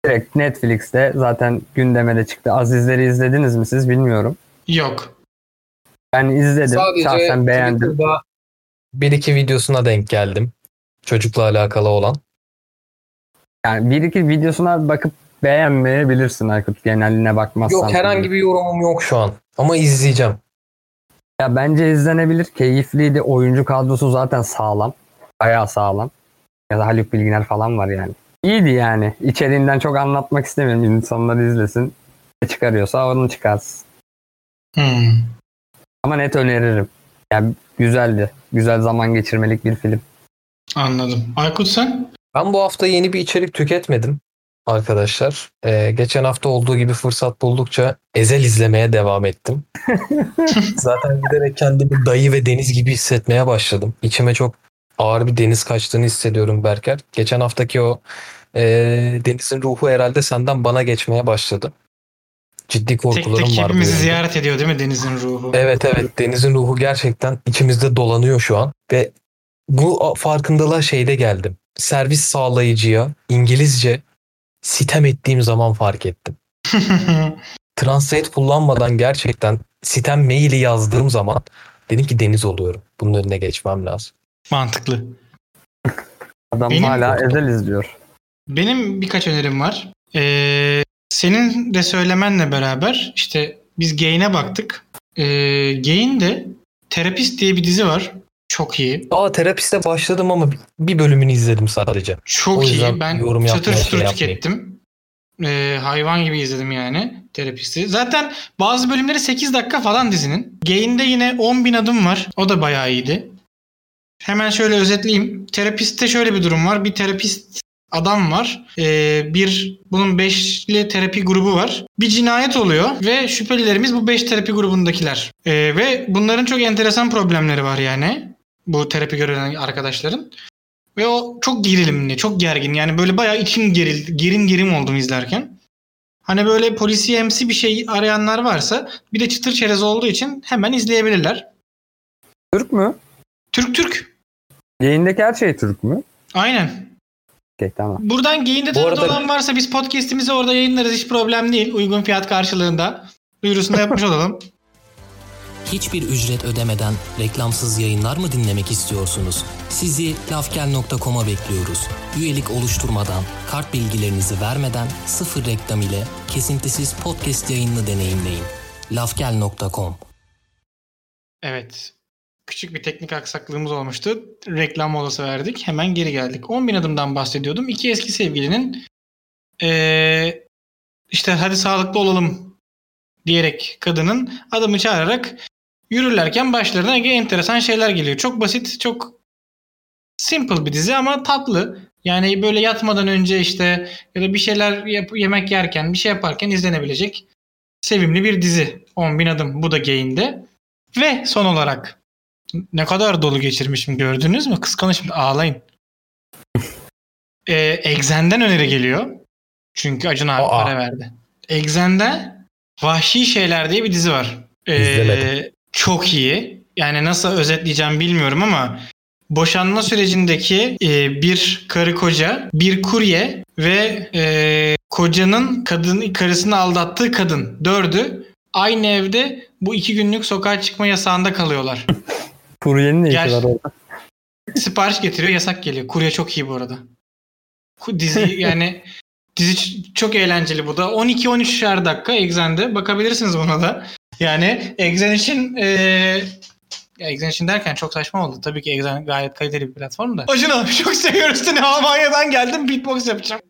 Direkt Netflix'te zaten gündeme de çıktı. Azizleri izlediniz mi siz bilmiyorum. Yok. Ben izledim. Sadece Şahsen beğendim. Bir iki videosuna denk geldim. Çocukla alakalı olan. Yani bir iki videosuna bakıp beğenmeyebilirsin Aykut. Geneline bakmazsan. Yok herhangi bir yorumum yok şu an. Ama izleyeceğim. Ya bence izlenebilir. Keyifliydi. Oyuncu kadrosu zaten sağlam. Bayağı sağlam. Ya da Haluk Bilginer falan var yani. İyiydi yani. İçeriğinden çok anlatmak istemiyorum. İnsanlar izlesin. Ne çıkarıyorsa onu çıkarsın. Hmm. Ama net öneririm. Yani güzeldi. Güzel zaman geçirmelik bir film. Anladım. Aykut sen? Ben bu hafta yeni bir içerik tüketmedim arkadaşlar. Ee, geçen hafta olduğu gibi fırsat buldukça Ezel izlemeye devam ettim. Zaten giderek kendimi dayı ve deniz gibi hissetmeye başladım. İçime çok ağır bir deniz kaçtığını hissediyorum Berker. Geçen haftaki o e, denizin ruhu herhalde senden bana geçmeye başladı. Ciddi Tek korkularım tek var. bu hepimizi yönde. ziyaret ediyor değil mi Deniz'in ruhu? Evet evet denizin ruhu gerçekten içimizde dolanıyor şu an ve bu farkındalığa şeyde geldim. Servis sağlayıcıya İngilizce sitem ettiğim zaman fark ettim. Translate kullanmadan gerçekten sitem maili yazdığım zaman dedim ki deniz oluyorum. Bunun önüne geçmem lazım. Mantıklı. Adam Benim- hala Ezel izliyor. Benim birkaç önerim var. Ee, senin de söylemenle beraber işte biz Gain'e baktık. Ee, Gain'de Terapist diye bir dizi var. Çok iyi. Aa terapiste başladım ama bir bölümünü izledim sadece. Çok iyi. Ben yorum çatır çutur şey tükettim. Ee, hayvan gibi izledim yani terapisti. Zaten bazı bölümleri 8 dakika falan dizinin. Gain'de yine 10 bin adım var. O da bayağı iyiydi. Hemen şöyle özetleyeyim. Terapistte şöyle bir durum var. Bir terapist adam var. Ee, bir bunun beşli terapi grubu var. Bir cinayet oluyor ve şüphelilerimiz bu beş terapi grubundakiler. Ee, ve bunların çok enteresan problemleri var yani. Bu terapi gören arkadaşların. Ve o çok gerilimli, çok gergin. Yani böyle bayağı içim gerildi. Gerim gerim oldum izlerken. Hani böyle polisiyemsi bir şey arayanlar varsa bir de çıtır çerez olduğu için hemen izleyebilirler. Türk mü? Türk Türk. Yayındaki her şey Türk mü? Aynen. Okey tamam. Buradan geyinde Bu arada- olan varsa biz podcast'imizi orada yayınlarız. Hiç problem değil. Uygun fiyat karşılığında. Duyurusunu yapmış olalım. Hiçbir ücret ödemeden reklamsız yayınlar mı dinlemek istiyorsunuz? Sizi lafgel.com'a bekliyoruz. Üyelik oluşturmadan, kart bilgilerinizi vermeden sıfır reklam ile kesintisiz podcast yayınını deneyimleyin. lafgel.com Evet. Küçük bir teknik aksaklığımız olmuştu. Reklam molası verdik. Hemen geri geldik. 10 bin adımdan bahsediyordum. İki eski sevgilinin eee, işte hadi sağlıklı olalım diyerek kadının adamı çağırarak yürürlerken başlarına enteresan şeyler geliyor. Çok basit, çok simple bir dizi ama tatlı. Yani böyle yatmadan önce işte ya da bir şeyler yap- yemek yerken bir şey yaparken izlenebilecek sevimli bir dizi. 10 bin adım bu da Gain'de. Ve son olarak ne kadar dolu geçirmişim gördünüz mü? Kıskanışım ağlayın. Ee, Exen'den öneri geliyor. Çünkü Acun abi Aa. para verdi. Exen'de Vahşi Şeyler diye bir dizi var. Ee, İzlemedim. Çok iyi. Yani nasıl özetleyeceğim bilmiyorum ama boşanma sürecindeki e, bir karı koca, bir kurye ve e, kocanın kadın karısını aldattığı kadın dördü aynı evde bu iki günlük sokağa çıkma yasağında kalıyorlar. Kuryenin ne işi var orada? Sipariş getiriyor yasak geliyor. Kurye çok iyi bu arada. Dizi yani dizi çok eğlenceli bu da. 12-13'er dakika Exen'de. Bakabilirsiniz buna da. Yani Exen için eee ya için derken çok saçma oldu. Tabii ki Exen gayet kaliteli bir platform da. Acun abi çok seviyoruz seni. Almanya'dan geldim beatbox yapacağım.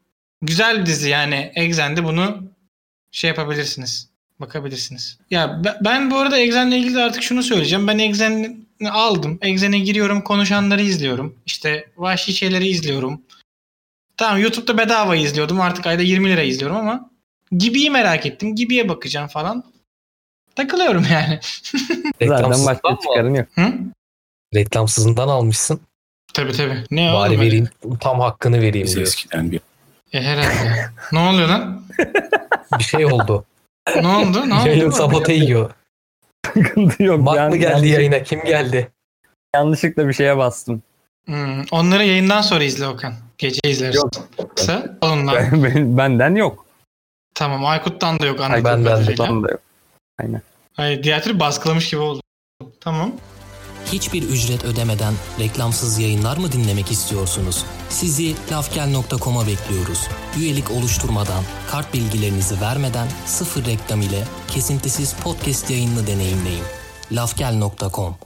Güzel bir dizi yani. Exen'de bunu şey yapabilirsiniz. Bakabilirsiniz. Ya be- ben bu arada Exen'le ilgili de artık şunu söyleyeceğim. Ben Exen'i aldım. Exen'e giriyorum, konuşanları izliyorum. İşte vahşi şeyleri izliyorum. Tamam YouTube'da bedava izliyordum. Artık ayda 20 lira izliyorum ama Gibi'yi merak ettim. Gibi'ye bakacağım falan. Takılıyorum yani. Zaten başka mı? çıkarın yok. Hı? Reklamsızından almışsın. Tabii tabii. Ne Bari oğlum? vereyim. Tam hakkını vereyim Biz diyor. eskiden bir E, herhalde. ne oluyor lan? Bir şey oldu. Ne oldu? Ne Yayın oldu? sabote yiyor. Sıkıntı yok. Mak Yani mı geldi yanlış- yayına? Kim geldi? Yanlışlıkla bir şeye bastım. Hmm, onları yayından sonra izle Okan. Gece izlersin. Yok. Yoksa onunla. Ben- Benden yok. Tamam Aykut'tan da yok Ay, anladığım benden de, de yok. Hayır diğer türlü baskılamış gibi oldu. Tamam. Hiçbir ücret ödemeden reklamsız yayınlar mı dinlemek istiyorsunuz? Sizi lafgel.com'a bekliyoruz. Üyelik oluşturmadan, kart bilgilerinizi vermeden sıfır reklam ile kesintisiz podcast yayınını deneyimleyin. lafgel.com